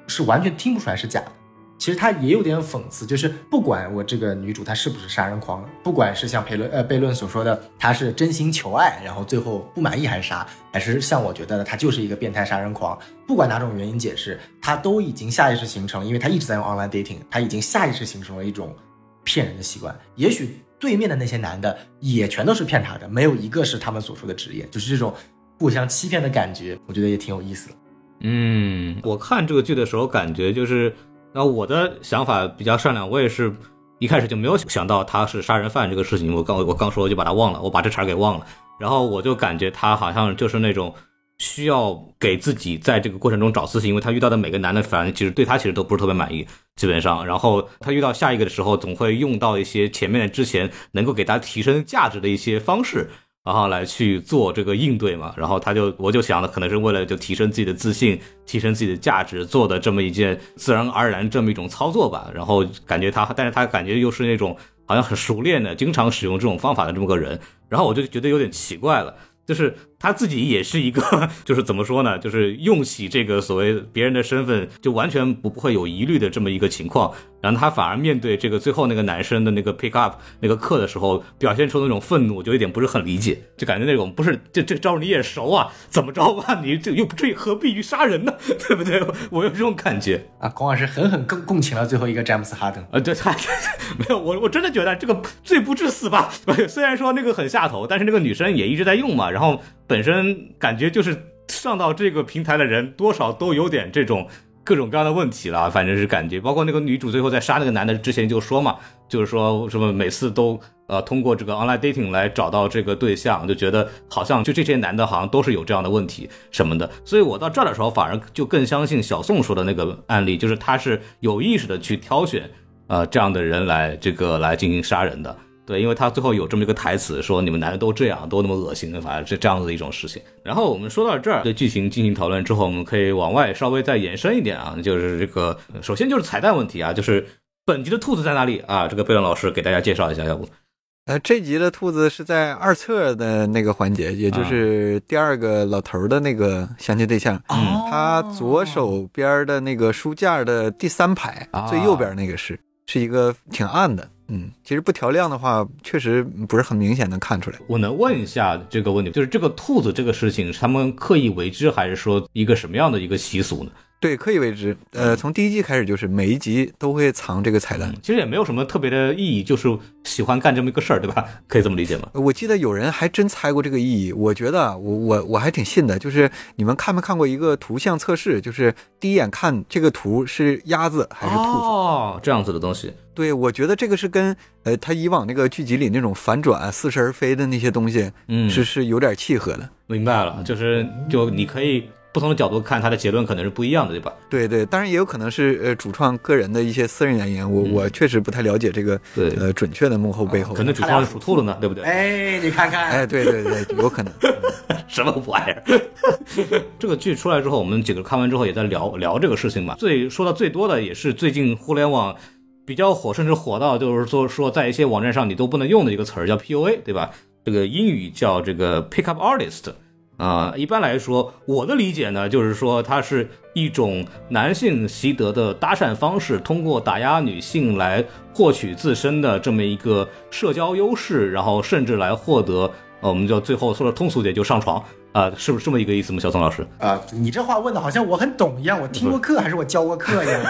是完全听不出来是假的。其实他也有点讽刺，就是不管我这个女主她是不是杀人狂，不管是像裴伦呃悖论所说的她是真心求爱，然后最后不满意还是杀，还是像我觉得的她就是一个变态杀人狂，不管哪种原因解释，她都已经下意识形成，因为她一直在用 online dating，她已经下意识形成了一种骗人的习惯。也许对面的那些男的也全都是骗她的，没有一个是他们所说的职业，就是这种互相欺骗的感觉，我觉得也挺有意思的。嗯，我看这个剧的时候，感觉就是，那我的想法比较善良，我也是一开始就没有想到他是杀人犯这个事情，我刚我刚说我就把他忘了，我把这茬给忘了，然后我就感觉他好像就是那种需要给自己在这个过程中找自信，因为他遇到的每个男的，反正其实对他其实都不是特别满意，基本上，然后他遇到下一个的时候，总会用到一些前面之前能够给他提升价值的一些方式。然后来去做这个应对嘛，然后他就我就想的可能是为了就提升自己的自信，提升自己的价值做的这么一件自然而然这么一种操作吧。然后感觉他，但是他感觉又是那种好像很熟练的，经常使用这种方法的这么个人。然后我就觉得有点奇怪了，就是他自己也是一个，就是怎么说呢，就是用起这个所谓别人的身份就完全不不会有疑虑的这么一个情况。然后他反而面对这个最后那个男生的那个 pick up 那个课的时候，表现出那种愤怒，就有点不是很理解，就感觉那种不是这这招你也熟啊，怎么着吧？你这又不至于何必于杀人呢？对不对？我有这种感觉。啊，孔老师狠狠共共情了最后一个詹姆斯哈登。啊，对他 没有我，我真的觉得这个罪不至死吧。虽然说那个很下头，但是那个女生也一直在用嘛，然后本身感觉就是上到这个平台的人，多少都有点这种各种各样的问题了。反正是感觉，包括那个女主最后在杀那个男的之前就说嘛，就是说什么每次都呃通过这个 online dating 来找到这个对象，就觉得好像就这些男的好像都是有这样的问题什么的。所以我到这儿的时候，反而就更相信小宋说的那个案例，就是他是有意识的去挑选呃这样的人来这个来进行杀人的。对，因为他最后有这么一个台词，说你们男的都这样，都那么恶心，反正这这样子的一种事情。然后我们说到这儿，对剧情进行讨论之后，我们可以往外稍微再延伸一点啊，就是这个首先就是彩蛋问题啊，就是本集的兔子在哪里啊？这个贝伦老师给大家介绍一下，要不？呃，这集的兔子是在二册的那个环节，也就是第二个老头儿的那个相亲对象。嗯他左手边的那个书架的第三排、啊最右边那个是是一个挺暗的，嗯，其实不调亮的话，确实不是很明显能看出来。我能问一下这个问题，就是这个兔子这个事情，是他们刻意为之，还是说一个什么样的一个习俗呢？对，可以为之。呃，从第一季开始就是每一集都会藏这个彩蛋。其实也没有什么特别的意义，就是喜欢干这么一个事儿，对吧？可以这么理解吗？我记得有人还真猜过这个意义，我觉得啊我我我还挺信的。就是你们看没看过一个图像测试？就是第一眼看这个图是鸭子还是兔子？哦，这样子的东西。对，我觉得这个是跟呃他以往那个剧集里那种反转、似是而非的那些东西嗯，是是有点契合的。明白了，就是就你可以不同的角度看，它的结论可能是不一样的，对吧？对对，当然也有可能是呃主创个人的一些私人原因，我、我确实不太了解这个呃准确的幕后背后。可能主创是属兔的呢，对不对？哎，你看看，哎，对对对，有可能。什么玩意儿？这个剧出来之后，我们几个看完之后也在聊聊这个事情嘛。最说的最多的也是最近互联网比较火，甚至火到就是说说在一些网站上你都不能用的一个词儿叫 PUA，对吧？这个英语叫这个 Pickup Artist。啊、一般来说，我的理解呢，就是说它是一种男性习得的搭讪方式，通过打压女性来获取自身的这么一个社交优势，然后甚至来获得，呃，我们就最后说的通俗点就上床啊、是不是这么一个意思吗？小宋老师？啊、你这话问的好像我很懂一样，我听过课还是我教过课一样。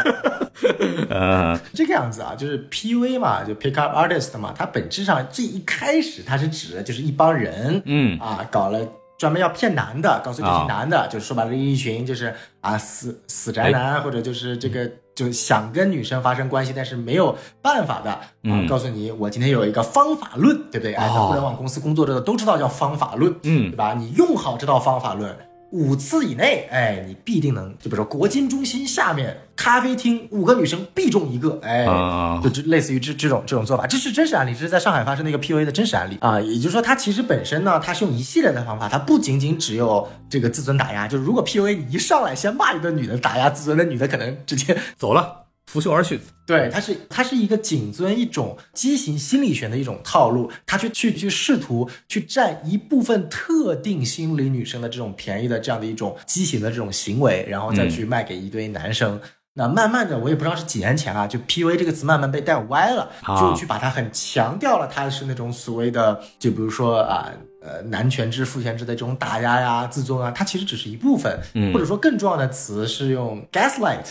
呃，这个样子啊，就是 PUA 嘛，就 Pick Up Artist 嘛，它本质上最一开始它是指的就是一帮人，嗯啊，搞了专门要骗男的，告诉这些男的，就说白了，一群就是啊死死宅男，或者就是这个就想跟女生发生关系，但是没有办法的啊，嗯告诉你我今天有一个方法论，对不对？哎，在哦互联网公司工作的都知道叫方法论，嗯对吧？你用好这套方法论。五次以内，哎，你必定能，就比如说国金中心下面咖啡厅五个女生必中一个，哎，啊就这类似于这这种这种做法，这是真实案例，这是在上海发生的一个 PUA 的真实案例啊。也就是说，它其实本身呢，它是用一系列的方法，它不仅仅只有这个自尊打压，就是如果 PUA 你一上来先骂一顿女的，打压自尊的女的，可能直接 走了，拂袖而去。对，它是它是一个谨遵一种畸形心理学的一种套路，它去去去试图去占一部分特定心理女生的这种便宜的这样的一种畸形的这种行为，然后再去卖给一堆男生。那慢慢的，我也不知道是几年前啊，就 PUA 这个词慢慢被带歪了，啊就去把它很强调了，它是那种所谓的，就比如说啊。呃，男权制、父权制的这种打压呀、自尊啊，它其实只是一部分，嗯或者说更重要的词是用 gaslight，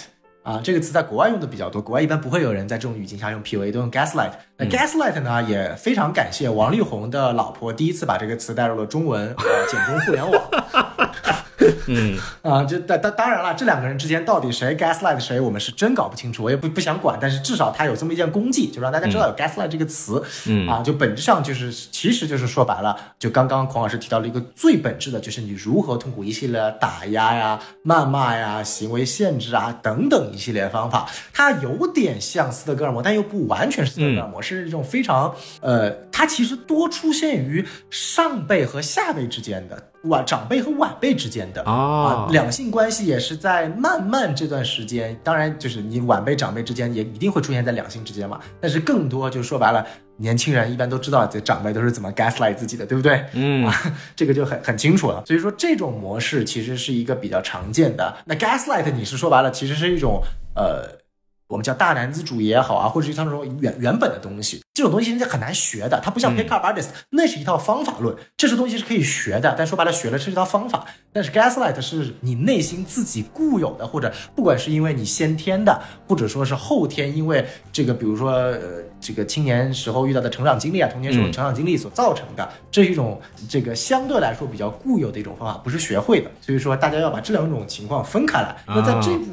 啊，这个词在国外用的比较多，国外一般不会有人在这种语境下用 PUA，都用 gaslight。那 gaslight 呢，也非常感谢王力宏的老婆第一次把这个词带入了中文，呃，简中互联网。嗯，啊，就当当当然了，这两个人之间到底谁 gaslight 谁，我们是真搞不清楚，我也不不想管。但是至少他有这么一件功绩，就让大家知道有 gaslight 这个词。嗯啊，就本质上就是，其实就是说白了，就刚刚孔老师提到了一个最本质的，就是你如何通过一系列打压呀、谩骂呀、行为限制啊等等一系列方法，它有点像斯德哥尔摩，但又不完全是斯德哥尔摩，是一种非常呃，它其实多出现于上辈和下辈之间的。晚长辈和晚辈之间的哦啊，两性关系也是在慢慢这段时间，当然就是你晚辈长辈之间也一定会出现在两性之间嘛，但是更多就是说白了，年轻人一般都知道这长辈都是怎么 gaslight 自己的，对不对？嗯啊，这个就很很清楚了。所以说这种模式其实是一个比较常见的。那 gaslight 你是说白了，其实是一种呃。我们叫大男子主义也好啊，或者是他那种原原本的东西，这种东西人家很难学的，它不像 pick up artist，、那是一套方法论，这些东西是可以学的，但说白了学了是一套方法，但是 gaslight 是你内心自己固有的，或者不管是因为你先天的，或者说是后天因为这个，比如说呃这个青年时候遇到的成长经历啊，童年时候成长经历所造成的，这是一种这个相对来说比较固有的一种方法，不是学会的，所以说大家要把这两种情况分开来。那在这部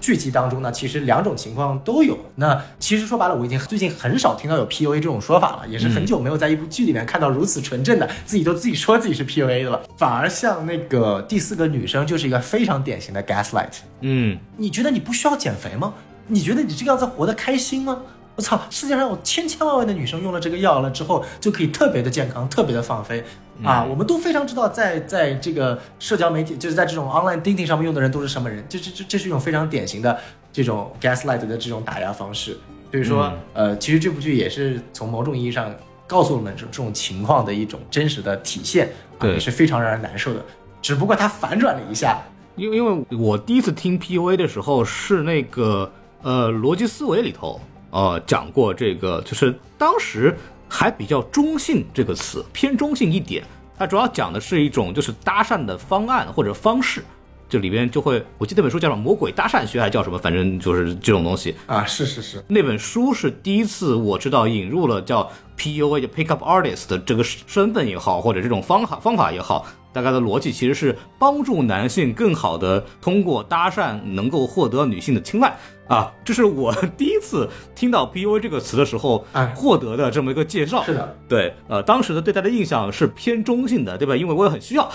剧集当中呢，其实两种情况都有。那其实说白了，我已经最近很少听到有 PUA 这种说法了，也是很久没有在一部剧里面看到如此纯正的，自己都自己说自己是 PUA 的了。反而像那个第四个女生，就是一个非常典型的 gaslight。嗯，你觉得你不需要减肥吗？你觉得你这个样子活得开心吗？我操！世界上有千千万万的女生用了这个药了之后，就可以特别的健康，特别的放飞啊！我们都非常知道在，在这个社交媒体，就是在这种 online dating 上面用的人都是什么人，这这这这是一种非常典型的这种 gaslight 的这种打压方式。所以说，呃，其实这部剧也是从某种意义上告诉我们这这种情况的一种真实的体现，啊，对也是非常让人难受的。只不过它反转了一下，因为因为我第一次听 PUA 的时候是那个呃逻辑思维里头呃讲过这个，就是当时还比较中性这个词，偏中性一点。它主要讲的是一种就是搭讪的方案或者方式，这里边就会我记得那本书叫什么《魔鬼搭讪学》还叫什么，反正就是这种东西。啊，是是是，那本书是第一次我知道引入了叫 PUA 就 Pick Up Artist 的这个身份也好，或者这种方法方法也好，大概的逻辑其实是帮助男性更好的通过搭讪能够获得女性的青睐啊。这是我第一次听到 PUA 这个词的时候哎获得的这么一个介绍。是的，对，呃，当时的对他的印象是偏中性的，对吧？因为我也很需要。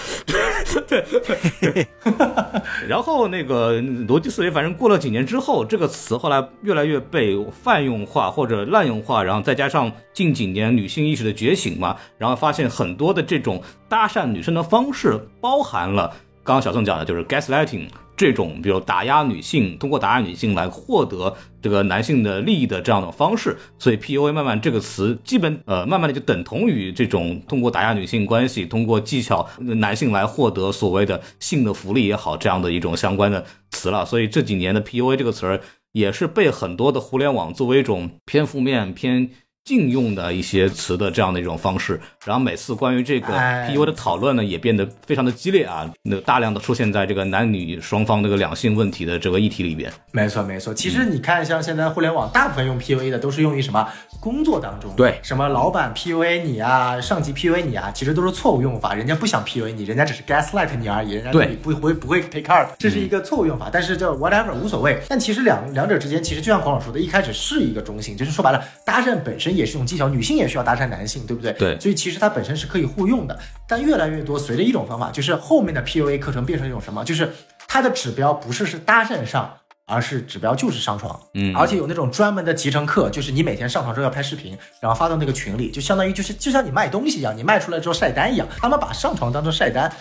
对 对。然后那个逻辑思维，反正过了几年之后，这个词后来越来越被泛用化或者滥用化，然后再加上近几年女性意识的觉醒嘛，然后发现很多的这种搭讪女生的方式包含了刚刚小宋讲的，就是 gaslighting 这种，比如打压女性，通过打压女性来获得这个男性的利益的这样的方式，所以 PUA 慢慢这个词基本呃慢慢的就等同于这种通过打压女性关系，通过技巧男性来获得所谓的性的福利也好这样的一种相关的词了。所以这几年的 PUA 这个词儿也是被很多的互联网作为一种偏负面偏。禁用的一些词的这样的一种方式，然后每次关于这个哎 PUA 的讨论呢，也变得非常的激烈啊，那大量的出现在这个男女双方这个两性问题的这个议题里边。没错没错。其实你看，像现在互联网大部分用 PUA 的都是用于什么工作当中，对什么老板 PUA 你啊，上级 PUA 你啊，其实都是错误用法。人家不想 PUA 你，人家只是 gaslight 你而已，人家对对你不不会不会 take care，这是一个错误用法。但是叫 whatever 无所谓。但其实两两者之间，其实就像黄老师说的，一开始是一个中性，就是说白了，搭讪本身也是一种技巧，女性也需要搭讪男性，对不对？对所以其实它本身是可以互用的。但越来越多，随着一种方法，就是后面的 PUA 课程变成一种什么？就是它的指标不是是搭讪上。而是指标就是上床，嗯而且有那种专门的集成课，就是你每天上床之后要拍视频，然后发到那个群里，就相当于就是就像你卖东西一样，你卖出来之后晒单一样，他们把上床当成晒单，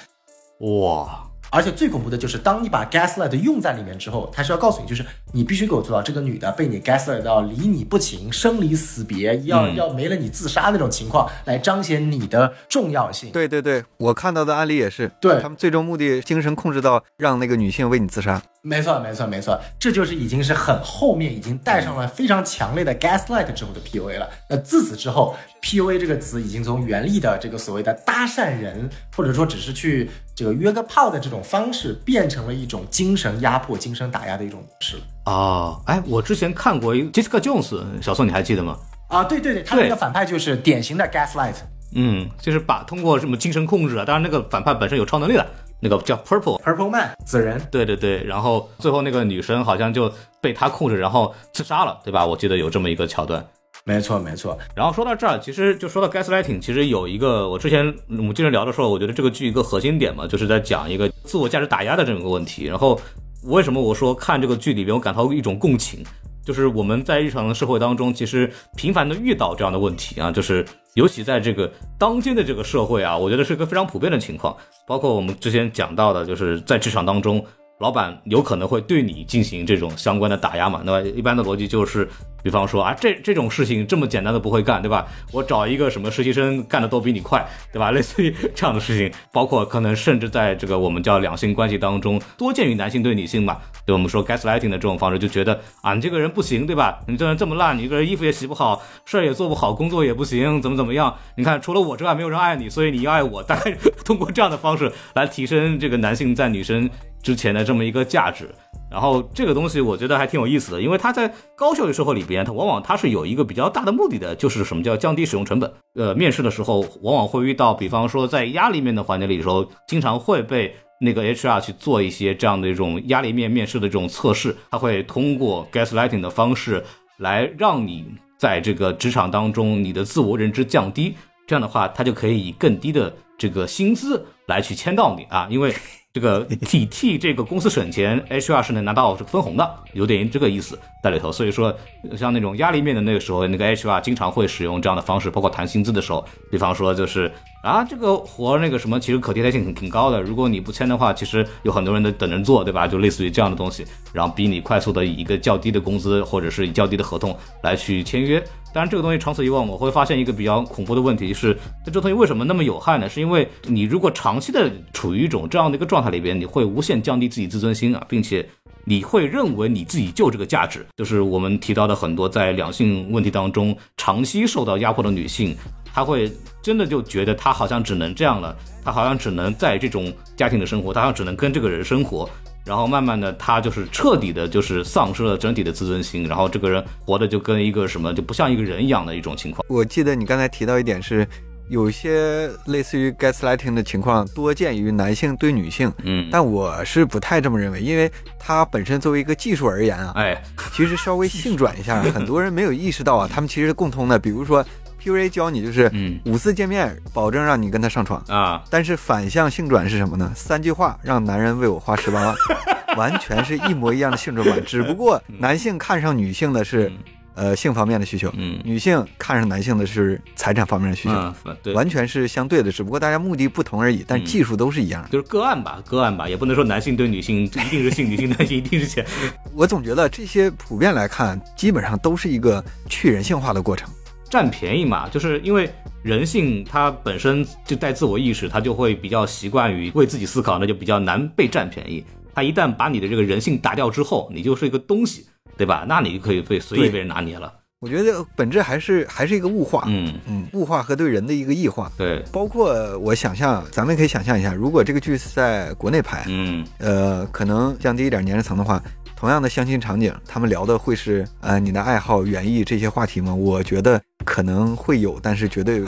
哇，而且最恐怖的就是，当你把 gaslight 用在里面之后，他是要告诉你，就是你必须给我做到这个女的被你 gaslight 到离你不情、生离死别，要、嗯要没了你自杀那种情况，来彰显你的重要性。对对对，我看到的案例也是，对他们最终目的精神控制到让那个女性为你自杀。没错，没错，没错，这就是已经是很后面已经带上了非常强烈的 gaslight 之后的 PUA 了。那自此之后，PUA 这个词已经从原力的这个所谓的搭讪人，或者说只是去这个约个炮的这种方式，变成了一种精神压迫、精神打压的一种模式了。啊，哎，我之前看过一个 Jessica Jones，小宋你还记得吗？啊，对对对，他那个反派就是典型的 gaslight。嗯，就是把通过什么精神控制啊，当然那个反派本身有超能力的那个叫 Purple，Purple Man 紫人，对对对，然后最后那个女生好像就被他控制，然后自杀了，对吧？我记得有这么一个桥段。没错没错，然后说到这儿，其实就说到 gaslighting，其实有一个我之前我们经常聊的时候，我觉得这个剧一个核心点嘛，就是在讲一个自我价值打压的这么一个问题。然后为什么我说看这个剧里边，我感到一种共情，就是我们在日常的社会当中，其实频繁的遇到这样的问题啊，就是尤其在这个当今的这个社会啊，我觉得是一个非常普遍的情况。包括我们之前讲到的，就是在职场当中，老板有可能会对你进行这种相关的打压嘛。那么一般的逻辑就是，比方说啊，这这种事情这么简单的不会干，对吧？我找一个什么实习生干的都比你快，对吧？类似于这样的事情，包括可能甚至在这个我们叫两性关系当中，多见于男性对女性嘛。对我们说 gaslighting 的这种方式，就觉得啊，你这个人不行，对吧？你这人这么烂，你这个人衣服也洗不好，事儿也做不好，工作也不行，怎么怎么样？你看，除了我之外，没有人爱你，所以你要爱我。大概通过这样的方式来提升这个男性在女生之前的这么一个价值。然后这个东西我觉得还挺有意思的，因为它在高效率社会里边，它往往它是有一个比较大的目的的，就是什么叫降低使用成本。呃，面试的时候往往会遇到，比方说在压力面的环节里的时候，经常会被那个 HR 去做一些这样的一种压力面面试的这种测试，他会通过 gaslighting 的方式来让你在这个职场当中你的自我认知降低，这样的话，他就可以以更低的这个薪资来去签到你啊，因为。这个你替这个公司省钱，HR 是能拿到这个分红的，有点这个意思在里头。所以说，像那种压力面的那个时候，那个 HR 经常会使用这样的方式，包括谈薪资的时候，比方说就是啊，这个活那个什么，其实可替代性挺挺高的，如果你不签的话，其实有很多人在等着做，对吧？就类似于这样的东西，然后逼你快速的以一个较低的工资或者是以较低的合同来去签约。当然，这个东西长此以往，我会发现一个比较恐怖的问题就是，这这东西为什么那么有害呢？是因为你如果长期的处于一种这样的一个状态里边，你会无限降低自己自尊心啊，并且你会认为你自己就这个价值。就是我们提到的很多在两性问题当中长期受到压迫的女性，她会真的就觉得他好像只能这样了，他好像只能在这种家庭的生活，他好像只能跟这个人生活。然后慢慢的，他就是彻底的，就是丧失了整体的自尊心，然后这个人活的就跟一个什么，就不像一个人一样的一种情况。我记得你刚才提到一点是，有一些类似于 gaslighting 的情况多见于男性对女性，嗯，但我是不太这么认为，因为它本身作为一个技术而言啊，哎，其实稍微性转一下，很多人没有意识到啊，他们其实共通的，比如说 PUA 教你就是嗯五次见面保证让你跟他上床，啊，但是反向性转是什么呢？三句话让男人为我花十八万，完全是一模一样的性转版，只不过男性看上女性的是呃性方面的需求，嗯女性看上男性的是财产方面的需求，嗯，对，完全是相对的，只不过大家目的不同而已，但技术都是一样的。就是个案吧，个案吧，也不能说男性对女性 一定是性，女性男性一定是钱。我总觉得这些普遍来看，基本上都是一个去人性化的过程。占便宜嘛，就是因为人性它本身就带自我意识，它就会比较习惯于为自己思考，那就比较难被占便宜。它一旦把你的这个人性打掉之后，你就是一个东西，对吧？那你就可以被随意被人拿捏了。我觉得本质还是还是一个物化，嗯，嗯，物化和对人的一个异化。对，包括我想象，咱们可以想象一下，如果这个剧是在国内拍，嗯呃，可能降低一点年龄层的话，同样的相亲场景，他们聊的会是呃你的爱好、园艺这些话题吗？我觉得可能会有，但是绝对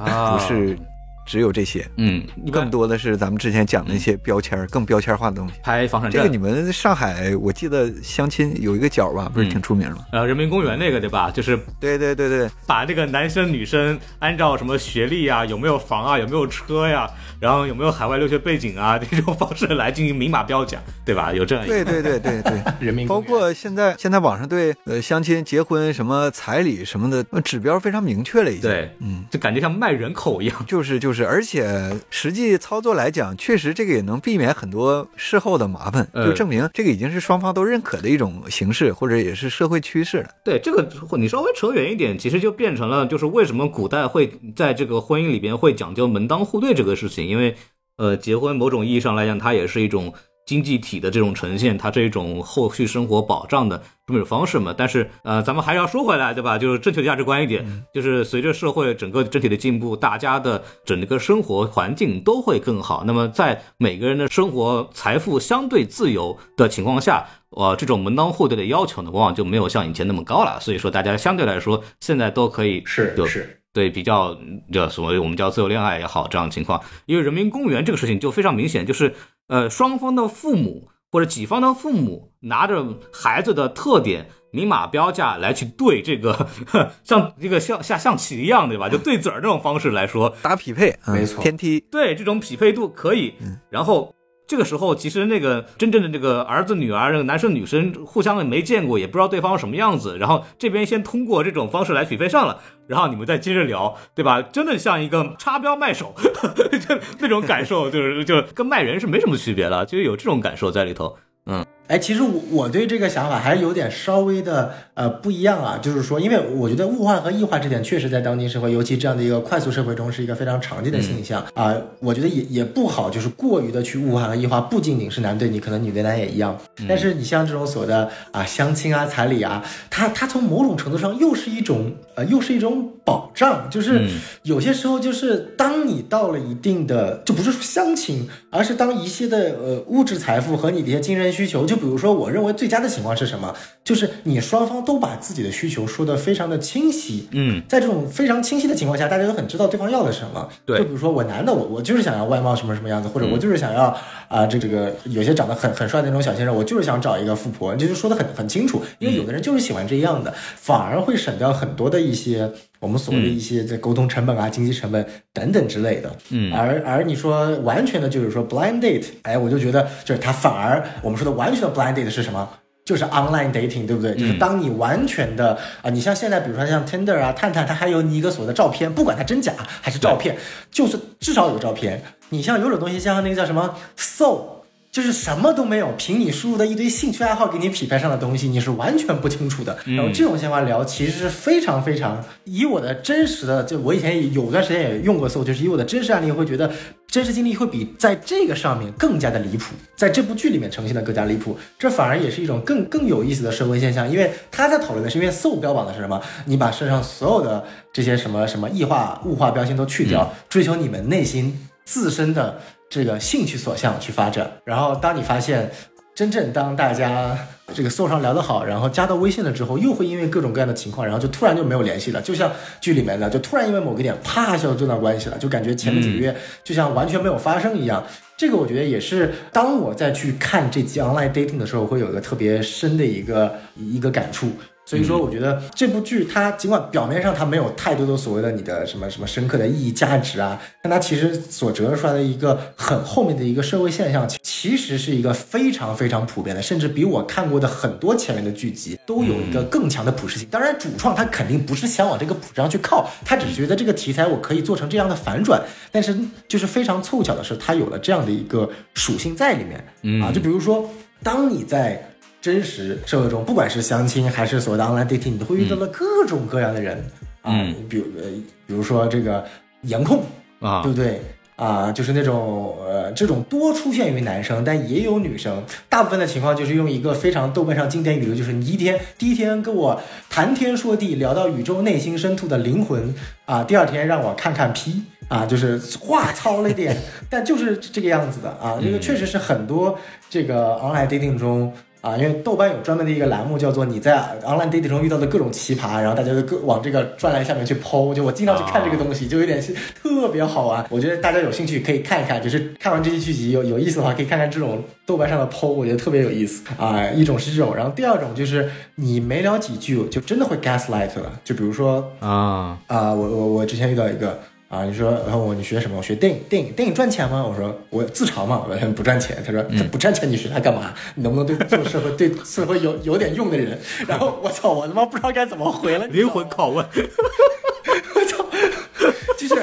啊 不是只有这些，嗯，更多的是咱们之前讲的一些标签儿，更标签化的东西。拍房产证这个你，们上海，我记得相亲有一个角吧，不是嗯挺出名吗？呃，人民公园那个对吧？就是对对对对，把这个男生女生按照什么学历啊、有没有房啊、有没有车呀、然后有没有海外留学背景啊 这种方式来进行明码标价，对吧？有这样一个对对对对对。人民公园括现在现在网上对呃相亲、结婚什么彩礼什么的呃指标非常明确了，已经。对，嗯，就感觉像卖人口一样。就是就是，而且实际操作来讲，确实这个也能避免很多事后的麻烦，呃就证明这个已经是双方都认可的一种形式，或者也是社会趋势了。对这个，你稍微扯远一点，其实就变成了就是为什么古代会在这个婚姻里边会讲究门当户对这个事情，因为呃，结婚某种意义上来讲，它也是一种经济体的这种呈现，它这种后续生活保障的这么一种方式嘛。但是呃，咱们还是要说回来，对吧？就是正确的价值观一点，就是随着社会整个整体的进步，大家的整个生活环境都会更好。那么在每个人的生活财富相对自由的情况下，呃，这种门当户对的要求呢，往往就没有像以前那么高了。所以说，大家相对来说现在都可以有是是，对比较叫所谓我们叫自由恋爱也好这样的情况，因为人民公园这个事情就非常明显，就是呃，双方的父母或者己方的父母拿着孩子的特点明码标价来去对这个像这个像下象棋一样，对吧？就对子儿这种方式来说，打匹配，嗯没错天梯，对这种匹配度可以。然后这个时候，其实那个真正的这个儿子女儿，那个男生女生互相也没见过，也不知道对方什么样子。然后这边先通过这种方式来匹配上了，然后你们再接着聊，对吧？真的像一个插标卖手，就那种感受，就是就跟卖人是没什么区别的，就是有这种感受在里头。哎，其实我我对这个想法还是有点稍微的呃不一样啊，就是说，因为我觉得物化和异化这点确实在当今社会，尤其这样的一个快速社会中是一个非常常见的现象。啊、我觉得也也不好，就是过于的去物化和异化，不仅仅是男对女，可能女对男也一样。但是你像这种所谓的啊相亲啊彩礼啊，它它从某种程度上又是一种呃又是一种保障，就是嗯。有些时候就是当你到了一定的，就不是说相亲，而是当一些的呃物质财富和你的一些精神需求，就比如说，我认为最佳的情况是什么？就是你双方都把自己的需求说得非常的清晰。嗯，在这种非常清晰的情况下，大家都很知道对方要的是什么。对就比如说我男的，我我就是想要外貌什么什么样子，或者我就是想要啊、这这个有些长得很很帅的那种小先生，我就是想找一个富婆，就是说的很很清楚。因为有的人就是喜欢这样的，反而会省掉很多的一些我们所谓的一些在沟通成本啊、经济成本等等之类的。嗯而而你说完全的就是说 blind date，哎，我就觉得就是它反而我们说的完全的 blind date 是什么？就是 online dating，对不对？就是当你完全的啊、你像现在比如说像 Tinder 啊、探探，它还有你一个所谓的照片，不管它真假还是照片，就是至少有照片。你像有种东西，像那个叫什么 Soul。就是什么都没有，凭你输入的一堆兴趣爱好给你匹配上的东西，你是完全不清楚的。然后这种情况聊，其实是非常非常以我的真实的，就我以前有段时间也用过搜，就是以我的真实案例会觉得真实经历会比在这个上面更加的离谱，在这部剧里面呈现的更加离谱，这反而也是一种更更有意思的社会现象，因为他在讨论的是，因为搜标榜的是什么？你把身上所有的这些什么什么异化物化标签都去掉，追求你们内心自身的这个兴趣所向去发展。然后当你发现，真正当大家这个搜上聊得好，然后加到微信了之后，又会因为各种各样的情况，然后就突然就没有联系了。就像剧里面的，就突然因为某个点，啪一下就中断关系了，就感觉前面几个月就像完全没有发生一样。这个我觉得也是，当我再去看这期 online dating 的时候，会有一个特别深的一个一个感触。所以说，我觉得这部剧它尽管表面上它没有太多的所谓的你的什么什么深刻的意义价值啊，但它其实所折射出来的一个很后面的一个社会现象，其实是一个非常非常普遍的，甚至比我看过的很多前面的剧集都有一个更强的普适性。当然，主创他肯定不是想往这个普上去靠，他只是觉得这个题材我可以做成这样的反转，但是就是非常凑巧的是，它有了这样的一个属性在里面啊，就比如说，当你在真实社会中，不管是相亲还是所谓的 online dating，你都会遇到了各种各样的人、啊嗯，比如呃，比如说这个颜控，啊对不对？啊，就是那种呃，这种多出现于男生，但也有女生。大部分的情况就是用一个非常豆瓣上经典语录，就是你一天第一天跟我谈天说地，聊到宇宙内心深处的灵魂啊，第二天让我看看 P 啊，就是话糙了一点，但就是这个样子的啊。这个确实是很多这个 online dating 中。啊，因为豆瓣有专门的一个栏目，叫做你在 online dating 中遇到的各种奇葩，然后大家都各往这个专栏下面去剖。就我经常去看这个东西，就有点是特别好玩。我觉得大家有兴趣可以看一看，就是看完这些剧集有有意思的话，可以看看这种豆瓣上的剖，我觉得特别有意思啊。一种是这种，然后第二种就是你没聊几句就真的会 gaslight 了，就比如说啊，啊、我我我之前遇到一个啊，你说，然后我你学什么？我学电影，电影电影赚钱吗？我说我自嘲嘛，我说不赚钱。他说这不赚钱你学它干嘛？你能不能对做社会对社会有有点用的人？然后我操，我他妈不知道该怎么回了，灵魂 拷问，我操，就是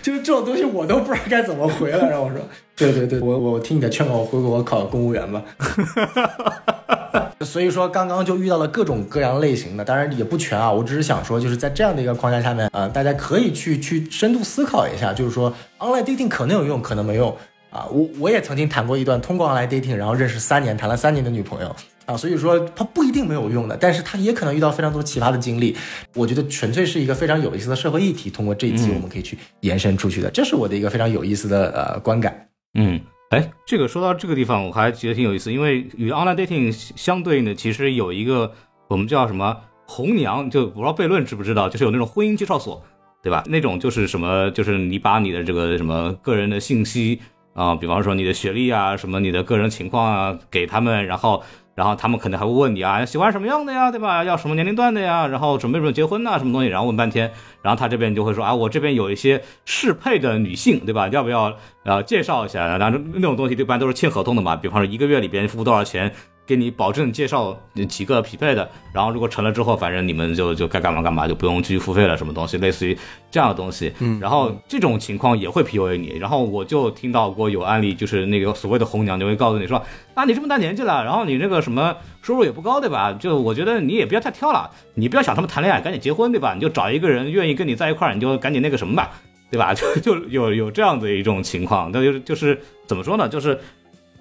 就是这种东西我都不知道该怎么回了。然后我说，对对对，我我听你的劝告，我回国我考公务员吧。所以说，刚刚就遇到了各种各样类型的，当然也不全啊。我只是想说，就是在这样的一个框架下面，呃，大家可以去去深度思考一下，就是说，online dating 可能有用，可能没用啊。我我也曾经谈过一段通过 online dating，然后认识三年，谈了三年的女朋友啊。所以说，它不一定没有用的，但是它也可能遇到非常多奇葩的经历。我觉得纯粹是一个非常有意思的社会议题，通过这一期我们可以去延伸出去的，这是我的一个非常有意思的呃观感。嗯，哎，这个说到这个地方，我还觉得挺有意思，因为与 online dating 相对应的，其实有一个我们叫什么红娘，就不知道悖论知不知道，就是有那种婚姻介绍所，对吧？那种就是什么，就是你把你的这个什么个人的信息啊、比方说你的学历啊，什么你的个人情况啊，给他们，然后。然后他们可能还会问你啊，喜欢什么样的呀，对吧？要什么年龄段的呀？然后准备准备结婚呐、什么东西？然后问半天，然后他这边就会说啊，我这边有一些适配的女性，对吧？要不要呃介绍一下？然后那种东西一般都是签合同的嘛，比方说一个月里边付多少钱，给你保证介绍几个匹配的，然后如果成了之后，反正你们就就该干嘛干嘛，就不用继续付费了，什么东西，类似于这样的东西。嗯，然后这种情况也会 PUA 你，然后我就听到过有案例，就是那个所谓的红娘就会告诉你说啊，你这么大年纪了，然后你这个什么收入也不高，对吧？就我觉得你也不要太挑了，你不要想他们谈恋爱，赶紧结婚，对吧？你就找一个人愿意跟你在一块儿，你就赶紧那个什么吧。对吧？就就有有这样的一种情况，那就是就是怎么说呢？就是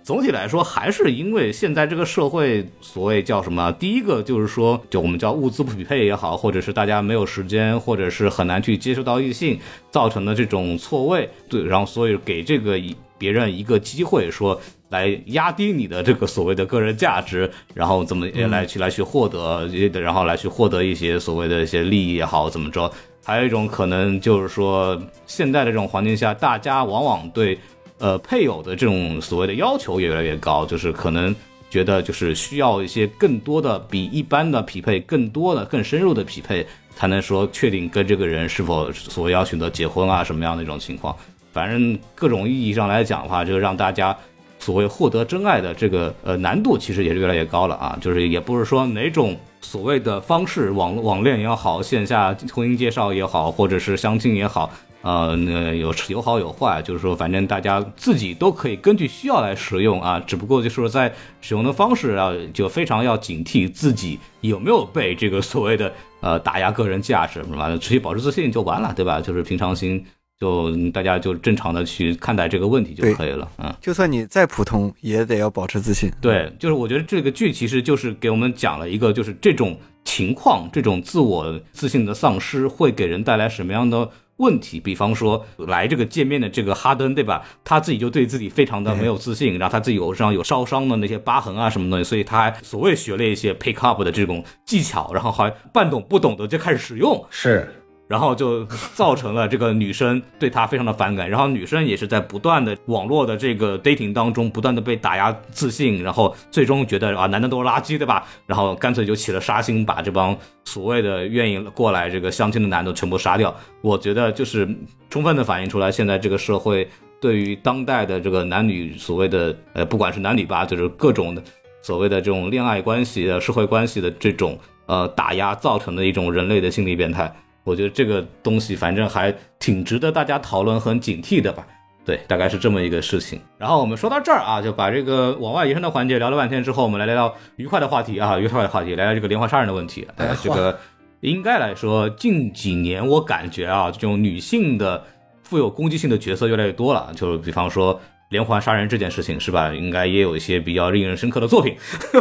总体来说，还是因为现在这个社会，所谓叫什么？第一个就是说，就我们叫物资不匹配也好，或者是大家没有时间，或者是很难去接触到异性，造成的这种错位。对，然后所以给这个别人一个机会，说来压低你的这个所谓的个人价值，然后怎么也来去来去获得，然后来去获得一些所谓的一些利益也好，怎么着？还有一种可能就是说，现在的这种环境下，大家往往对呃配偶的这种所谓的要求也越来越高，就是可能觉得就是需要一些更多的比一般的匹配更多的更深入的匹配，才能说确定跟这个人是否所谓要选择结婚啊什么样的一种情况。反正各种意义上来讲的话，就让大家所谓获得真爱的这个呃难度其实也是越来越高了啊，就是也不是说哪种所谓的方式，网网恋也好，线下婚姻介绍也好，或者是相亲也好，呃，那有有好有坏，就是说反正大家自己都可以根据需要来使用啊，只不过就是说在使用的方式啊，就非常要警惕自己有没有被这个所谓的呃打压个人价值，完了？持续保持自信就完了，对吧？就是平常心。就大家就正常的去看待这个问题就可以了，嗯。就算你再普通，也得要保持自信。对，就是我觉得这个剧其实就是给我们讲了一个，就是这种情况，这种自我自信的丧失会给人带来什么样的问题。比方说，来这个见面的这个哈登，对吧？他自己就对自己非常的没有自信，然后他自己有上有烧伤的那些疤痕啊什么东西，所以他还所谓学了一些 pick up 的这种技巧，然后还半懂不懂的就开始使用。是然后就造成了这个女生对他非常的反感，然后女生也是在不断的网络的这个 dating 当中不断的被打压自信，然后最终觉得啊男的都是垃圾，对吧？然后干脆就起了杀心，把这帮所谓的愿意过来这个相亲的男的全部杀掉。我觉得就是充分的反映出来现在这个社会对于当代的这个男女所谓的呃不管是男女吧，就是各种的所谓的这种恋爱关系的社会关系的这种呃打压造成的一种人类的心理变态。我觉得这个东西反正还挺值得大家讨论和警惕的吧。对，大概是这么一个事情。然后我们说到这儿啊，就把这个往外延伸的环节聊了半天之后，我们来聊聊愉快的话题啊，愉快的话题，聊聊这个连环杀人的问题。这个应该来说，近几年我感觉啊，这种女性的富有攻击性的角色越来越多了。就比方说连环杀人这件事情，是吧？应该也有一些比较令人深刻的作品。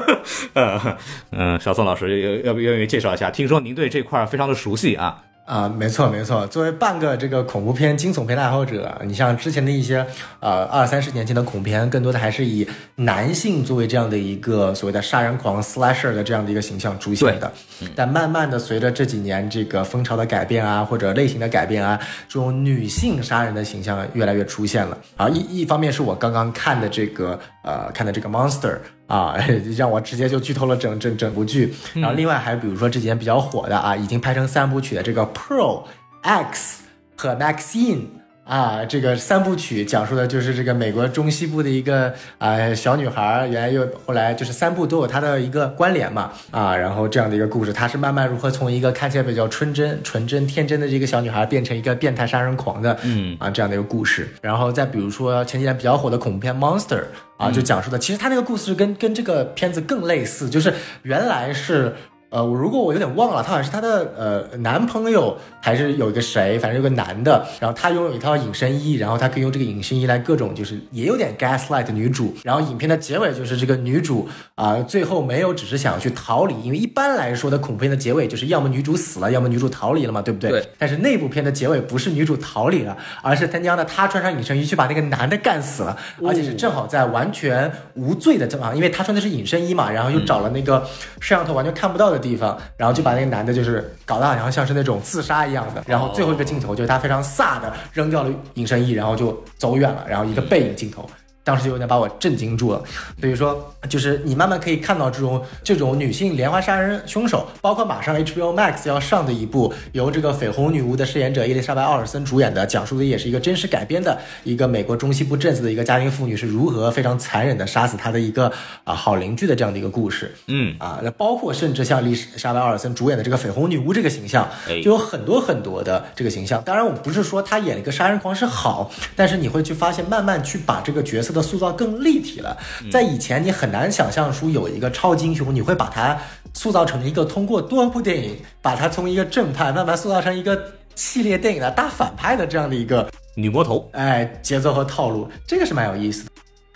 呃，嗯，小宋老师要要不愿意介绍一下？听说您对这块儿非常的熟悉啊。啊，没错没错。作为半个这个恐怖片、惊悚片的爱好者，你像之前的一些呃二三十年前的恐怖片，更多的还是以男性作为这样的一个所谓的杀人狂 slasher 的这样的一个形象出现的。但慢慢的随着这几年这个风潮的改变啊，或者类型的改变啊，这种女性杀人的形象越来越出现了。啊，一一方面是我刚刚看的这个呃看的这个 monster。啊，让我直接就剧透了整整整部剧。然后另外还比如说之前比较火的啊，已经拍成三部曲的这个 Pearl、X 和 Maxine。啊，这个三部曲讲述的就是这个美国中西部的一个啊、小女孩，原来又后来就是三部都有她的一个关联嘛啊，然后这样的一个故事，她是慢慢如何从一个看起来比较纯真、纯真、天真的这个小女孩，变成一个变态杀人狂的，嗯啊这样的一个故事。然后再比如说前几年比较火的恐怖片《Monster》啊，就讲述的，其实它那个故事跟跟这个片子更类似，就是原来是。呃，我如果我有点忘了，他好像是他的呃男朋友，还是有一个谁，反正有个男的，然后他拥有一套隐身衣，然后他可以用这个隐身衣来各种就是也有点 gaslight 女主，然后影片的结尾就是这个女主啊、最后没有只是想要去逃离，因为一般来说的恐怖片的结尾就是要么女主死了，要么女主逃离了嘛，对不对？对。但是那部片的结尾不是女主逃离了，而是他娘的她穿上隐身衣去把那个男的干死了，而且是正好在完全无罪的正啊，因为她穿的是隐身衣嘛，然后又找了那个摄像头完全看不到的地方，然后就把那个男的就是搞得好像像是那种自杀一样的，然后最后一个镜头就是他非常飒的扔掉了隐身衣，然后就走远了，然后一个背影镜头。当时就有点把我震惊住了，所以说就是你慢慢可以看到这种这种女性连环杀人凶手，包括马上 HBO Max 要上的一部由这个绯红女巫的饰演者伊丽莎白奥尔森主演的，讲述的也是一个真实改编的一个美国中西部镇子的一个家庭妇女是如何非常残忍的杀死她的一个啊好邻居的这样的一个故事。嗯，啊，那包括甚至像丽莎白奥尔森主演的这个绯红女巫这个形象哎，就有很多很多的这个形象。当然，我不是说她演了一个杀人狂是好，但是你会去发现，慢慢去把这个角色的塑造更立体了。在以前，你很难想象出有一个超级英雄，你会把他塑造成一个通过多部电影把他从一个正派慢慢塑造成一个系列电影的大反派的这样的一个女魔头，哎，节奏和套路，这个是蛮有意思的。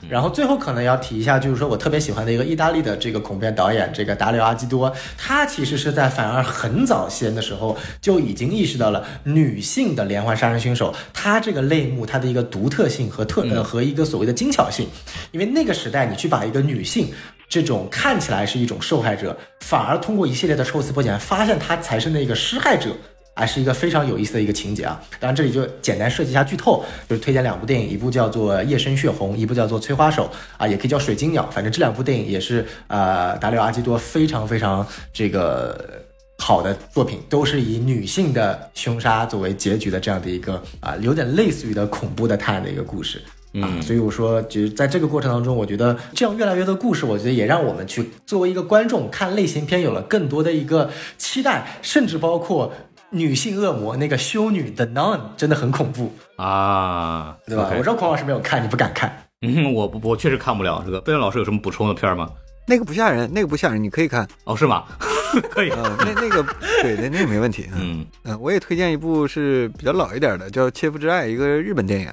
然后最后可能要提一下，就是说我特别喜欢的一个意大利的这个恐怖片导演，这个达里奥阿基多，他其实是在反而很早先的时候就已经意识到了女性的连环杀人凶手，他这个类目它的一个独特性和特呃和一个所谓的精巧性，因为那个时代你去把一个女性。这种看起来是一种受害者，反而通过一系列的抽丝剥茧，发现她才是那个施害者。还是一个非常有意思的一个情节啊！当然，这里就简单设计一下剧透，就是推荐两部电影，一部叫做《夜深血红》，一部叫做《催花手》啊，也可以叫《水晶鸟》。反正这两部电影也是呃达里奥阿基多非常非常这个好的作品，都是以女性的凶杀作为结局的这样的一个啊，有点类似于的恐怖的探案的一个故事。啊，所以我说，就是在这个过程当中，我觉得这样越来越多的故事，我觉得也让我们去作为一个观众看类型片有了更多的一个期待，甚至包括女性恶魔那个修女的 Nun 真的很恐怖，啊，对吧我知道孔老师没有看，你不敢看。嗯，我不我确实看不了这个。贝恩老师有什么补充的片吗？那个不吓人，那个不吓人，你可以看。哦，是吗？可以。嗯，那那个对那，那个没问题。嗯嗯，我也推荐一部是比较老一点的，叫《切肤之爱》，一个日本电影。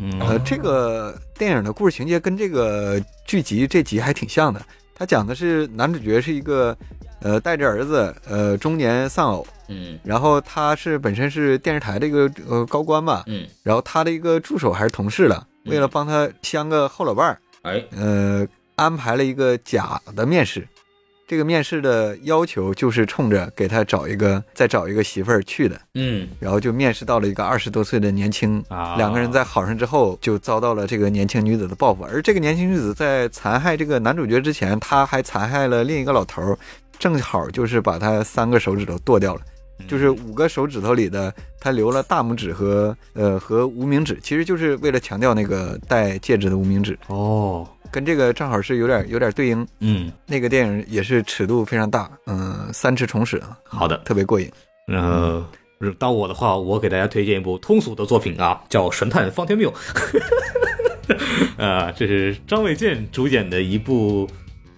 嗯呃，这个电影的故事情节跟这个剧集这集还挺像的。它讲的是男主角是一个呃带着儿子呃中年丧偶，嗯。然后他是本身是电视台的一个呃高官吧，嗯，然后他的一个助手还是同事了，为了帮他相个后老伴儿，哎，呃，安排了一个假的面试。这个面试的要求就是冲着给他找一个再找一个媳妇儿去的，嗯。然后就面试到了一个二十多岁的年轻，啊。两个人在好上之后就遭到了这个年轻女子的报复，而这个年轻女子在残害这个男主角之前，她还残害了另一个老头儿，正好就是把他三个手指头剁掉了。就是五个手指头里的，他留了大拇指和呃和无名指，其实就是为了强调那个戴戒指的无名指，哦，跟这个正好是有点有点对应。嗯，那个电影也是尺度非常大，嗯、三次重始，好的。特别过瘾。然后到我的话，我给大家推荐一部通俗的作品啊，叫《神探方天谬》。呃，这是张卫健主演的一部，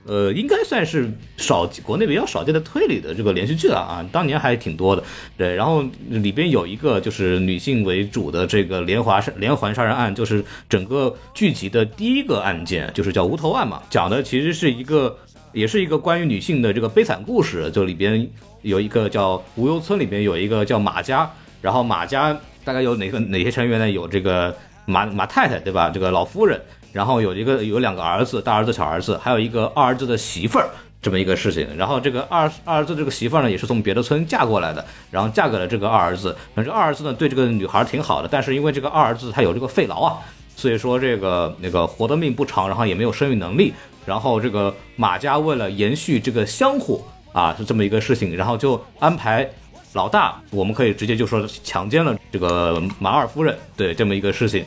呃，应该算是少国内比较少见的推理的这个连续剧了啊，当年还挺多的。对，然后里边有一个就是女性为主的这个连环杀连环杀人案，就是整个剧集的第一个案件，就是叫无头案嘛，讲的其实是一个。也是一个关于女性的这个悲惨故事，就里边有一个叫无忧村，里边有一个叫马家，然后马家大概有哪个哪些成员呢？有这个马马太太对吧？这个老夫人，然后有一个有两个儿子，大儿子小儿子，还有一个二儿子的媳妇儿。这么一个事情，然后这个二二儿子这个媳妇儿呢，也是从别的村嫁过来的，然后嫁给了这个二儿子。反正二儿子呢，对这个女孩挺好的，但是因为这个二儿子他有这个肺痨啊，所以说这个那个活的命不长，然后也没有生育能力。然后这个马家为了延续这个香火啊，是这么一个事情，然后就安排老大，我们可以直接就说强奸了这个马二夫人，对这么一个事情。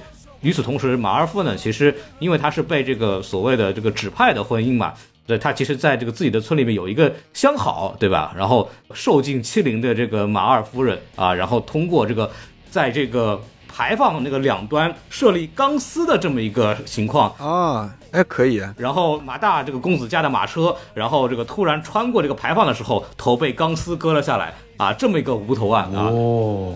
与此同时，马二夫呢，其实因为他是被这个所谓的这个指派的婚姻嘛，对他其实在这个自己的村里面有一个相好，对吧？然后受尽欺凌的这个马二夫人啊，然后通过这个在这个排放那个两端设立钢丝的这么一个情况，啊，哎，可以啊，然后马大这个公子驾的马车，然后这个突然穿过这个排放的时候，头被钢丝割了下来啊，这么一个无头案啊。哦，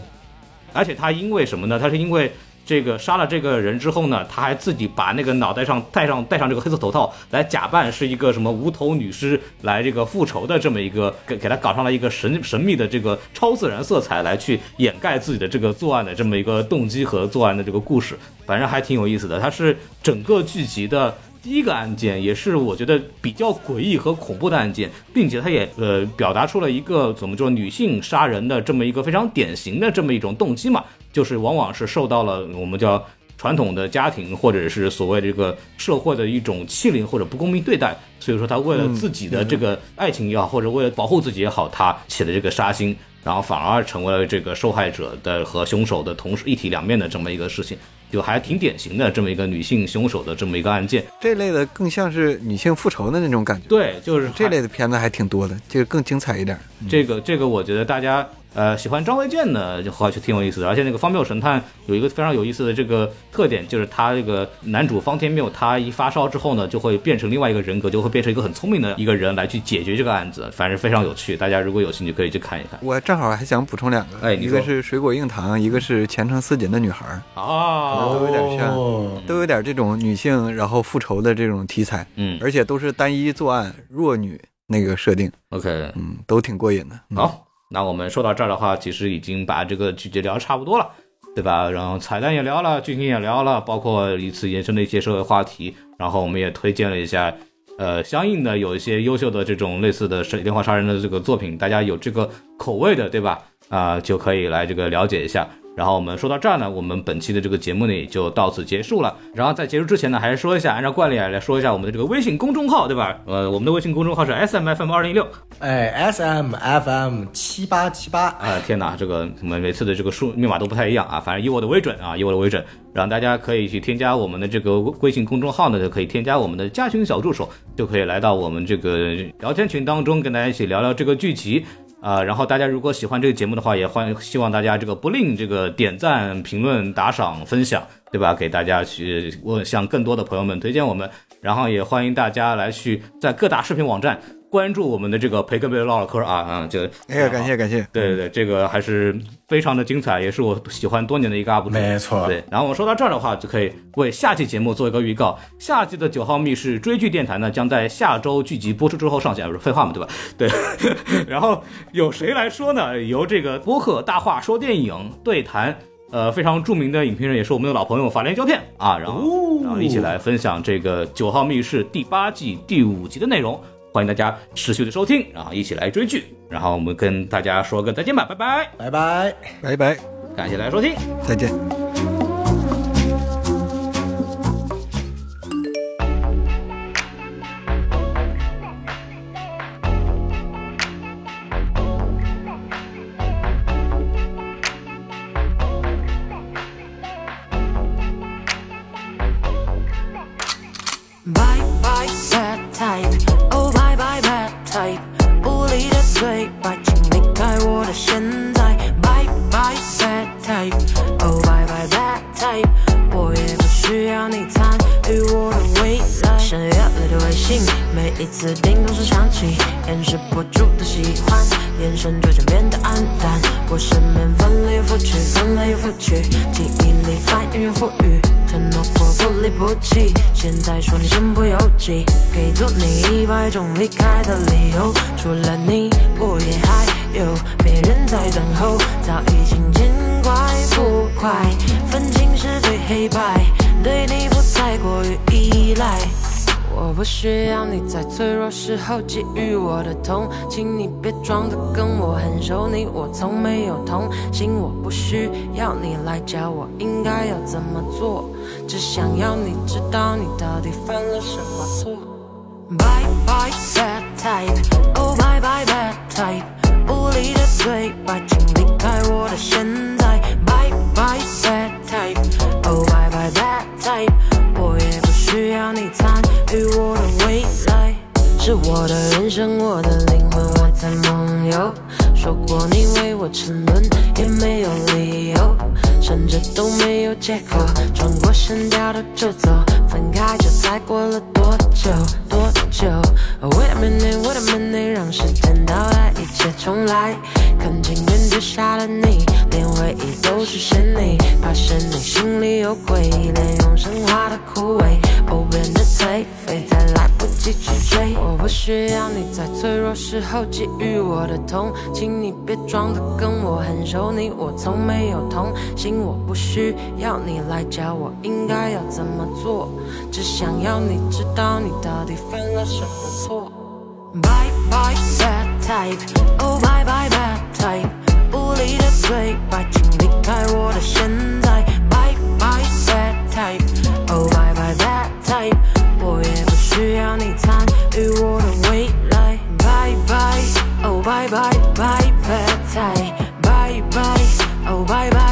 而且他因为什么呢？他是因为这个杀了这个人之后呢，他还自己把那个脑袋上戴上戴上这个黑色头套，来假扮是一个什么无头女尸来这个复仇的这么一个，给给他搞上了一个神神秘的这个超自然色彩，来去掩盖自己的这个作案的这么一个动机和作案的这个故事，反正还挺有意思的。它是整个剧集的第一个案件，也是我觉得比较诡异和恐怖的案件，并且它也呃表达出了一个怎么说女性杀人的这么一个非常典型的这么一种动机嘛，就是往往是受到了我们叫传统的家庭或者是所谓这个社会的一种欺凌或者不公平对待，所以说他为了自己的这个爱情也好，或者为了保护自己也好，他起了这个杀心，然后反而成为了这个受害者的和凶手的同时一体两面的这么一个事情，就还挺典型的这么一个女性凶手的这么一个案件。这类的更像是女性复仇的那种感觉。对，就是这类的片子还挺多的，这个更精彩一点。这个这个，我觉得大家呃喜欢张卫健的就话就挺有意思的，而且那个《方谬神探》有一个非常有意思的这个特点，就是他这个男主方天谬，他一发烧之后呢，就会变成另外一个人格，就会变成一个很聪明的一个人来去解决这个案子，反正非常有趣。大家如果有兴趣，可以去看一看。我正好还想补充两个，哎一个是水果硬糖，一个是前程似锦的女孩儿，哦，都有点像，哦都有点这种女性然后复仇的这种题材，嗯而且都是单一作案弱女那个设定，，OK，嗯，都挺过瘾的。嗯、好，那我们说到这儿的话，其实已经把这个剧集聊差不多了，对吧？然后彩蛋也聊了，剧情也聊了，包括一次延伸的一些社会话题，然后我们也推荐了一下，呃，相应的有一些优秀的这种类似的杀连环杀人的这个作品，大家有这个口味的，对吧？啊、就可以来这个了解一下。然后我们说到这儿呢，我们本期的这个节目呢也就到此结束了。然后在结束之前呢，还是说一下，按照惯例啊来说一下我们的这个微信公众号，对吧？呃，我们的微信公众号是 S M F M 二零一六。哎，S M F M 七八七八，啊、天哪，这个我们每次的这个数密码都不太一样啊，反正以我的为准啊，以我的为准，然后大家可以去添加我们的这个微信公众号呢，就可以添加我们的加群小助手，就可以来到我们这个聊天群当中，跟大家一起聊聊这个剧集。啊、然后大家如果喜欢这个节目的话，也欢希望大家这个不吝这个点赞、评论、打赏、分享，对吧？给大家去我向更多的朋友们推荐我们，然后也欢迎大家来去在各大视频网站关注我们的这个培根贝唠唠嗑啊啊，就哎呀，感谢感谢，对对对，这个还是非常的精彩，也是我喜欢多年的一个 UP 主。没错对，然后我说到这儿的话，就可以为下期节目做一个预告。下季的九号密室追剧电台呢，将在下周剧集播出之后上线，不是废话嘛，对吧？对。然后由谁来说呢？由这个播客大话说电影对谈。呃，非常著名的影评人，也是我们的老朋友法联胶片啊，然后、然后一起来分享这个《九号密室》第八季第五集的内容，欢迎大家持续的收听，然后一起来追剧，然后我们跟大家说个再见吧，拜拜，拜拜。拜拜，感谢大家收听。再见。种离开的理由。除了你，我也还有别人在等候，早已经见怪不怪，分清是非黑白，对你不再过于依赖。我不需要你在脆弱时候给予我的痛，请你别装得跟我很熟，你我从没有同行，我不需要你来教我应该要怎么做，只想要你知道你到底犯了什么错。Bye bye bad type, oh bye bye bad type，无力的对白，请离开我的现在。Bye bye bad type, oh bye bye bad type，我也不需要你参与我的未来。是我的人生，我的灵魂，我在梦游。说过你为我沉沦，也没有理由，甚至都没有借口。转过身掉头就走，分开就才过了多久多久？Wait a minute, wait a minute，让时间倒带，一切重来。看镜边之下的你，连回忆都是陷你，发现你心里有鬼，连永生化的枯萎，哦变得颓废，再来不及去追。我不需要你在脆弱时候给予我的痛，请你别装的跟我很熟，你我从没有同行，我不需要你来教我应该要怎么做，只想要你知道你到底犯了什么错。Bye bye bad type，Oh bye bye bad type，无力的嘴巴，请离开我的现在。Bye bye bad type，Oh bye bye bad type，我也不需要你参与我的未来。Bye bye，Oh bye bye bye bad type，Bye bye，Oh bye bye。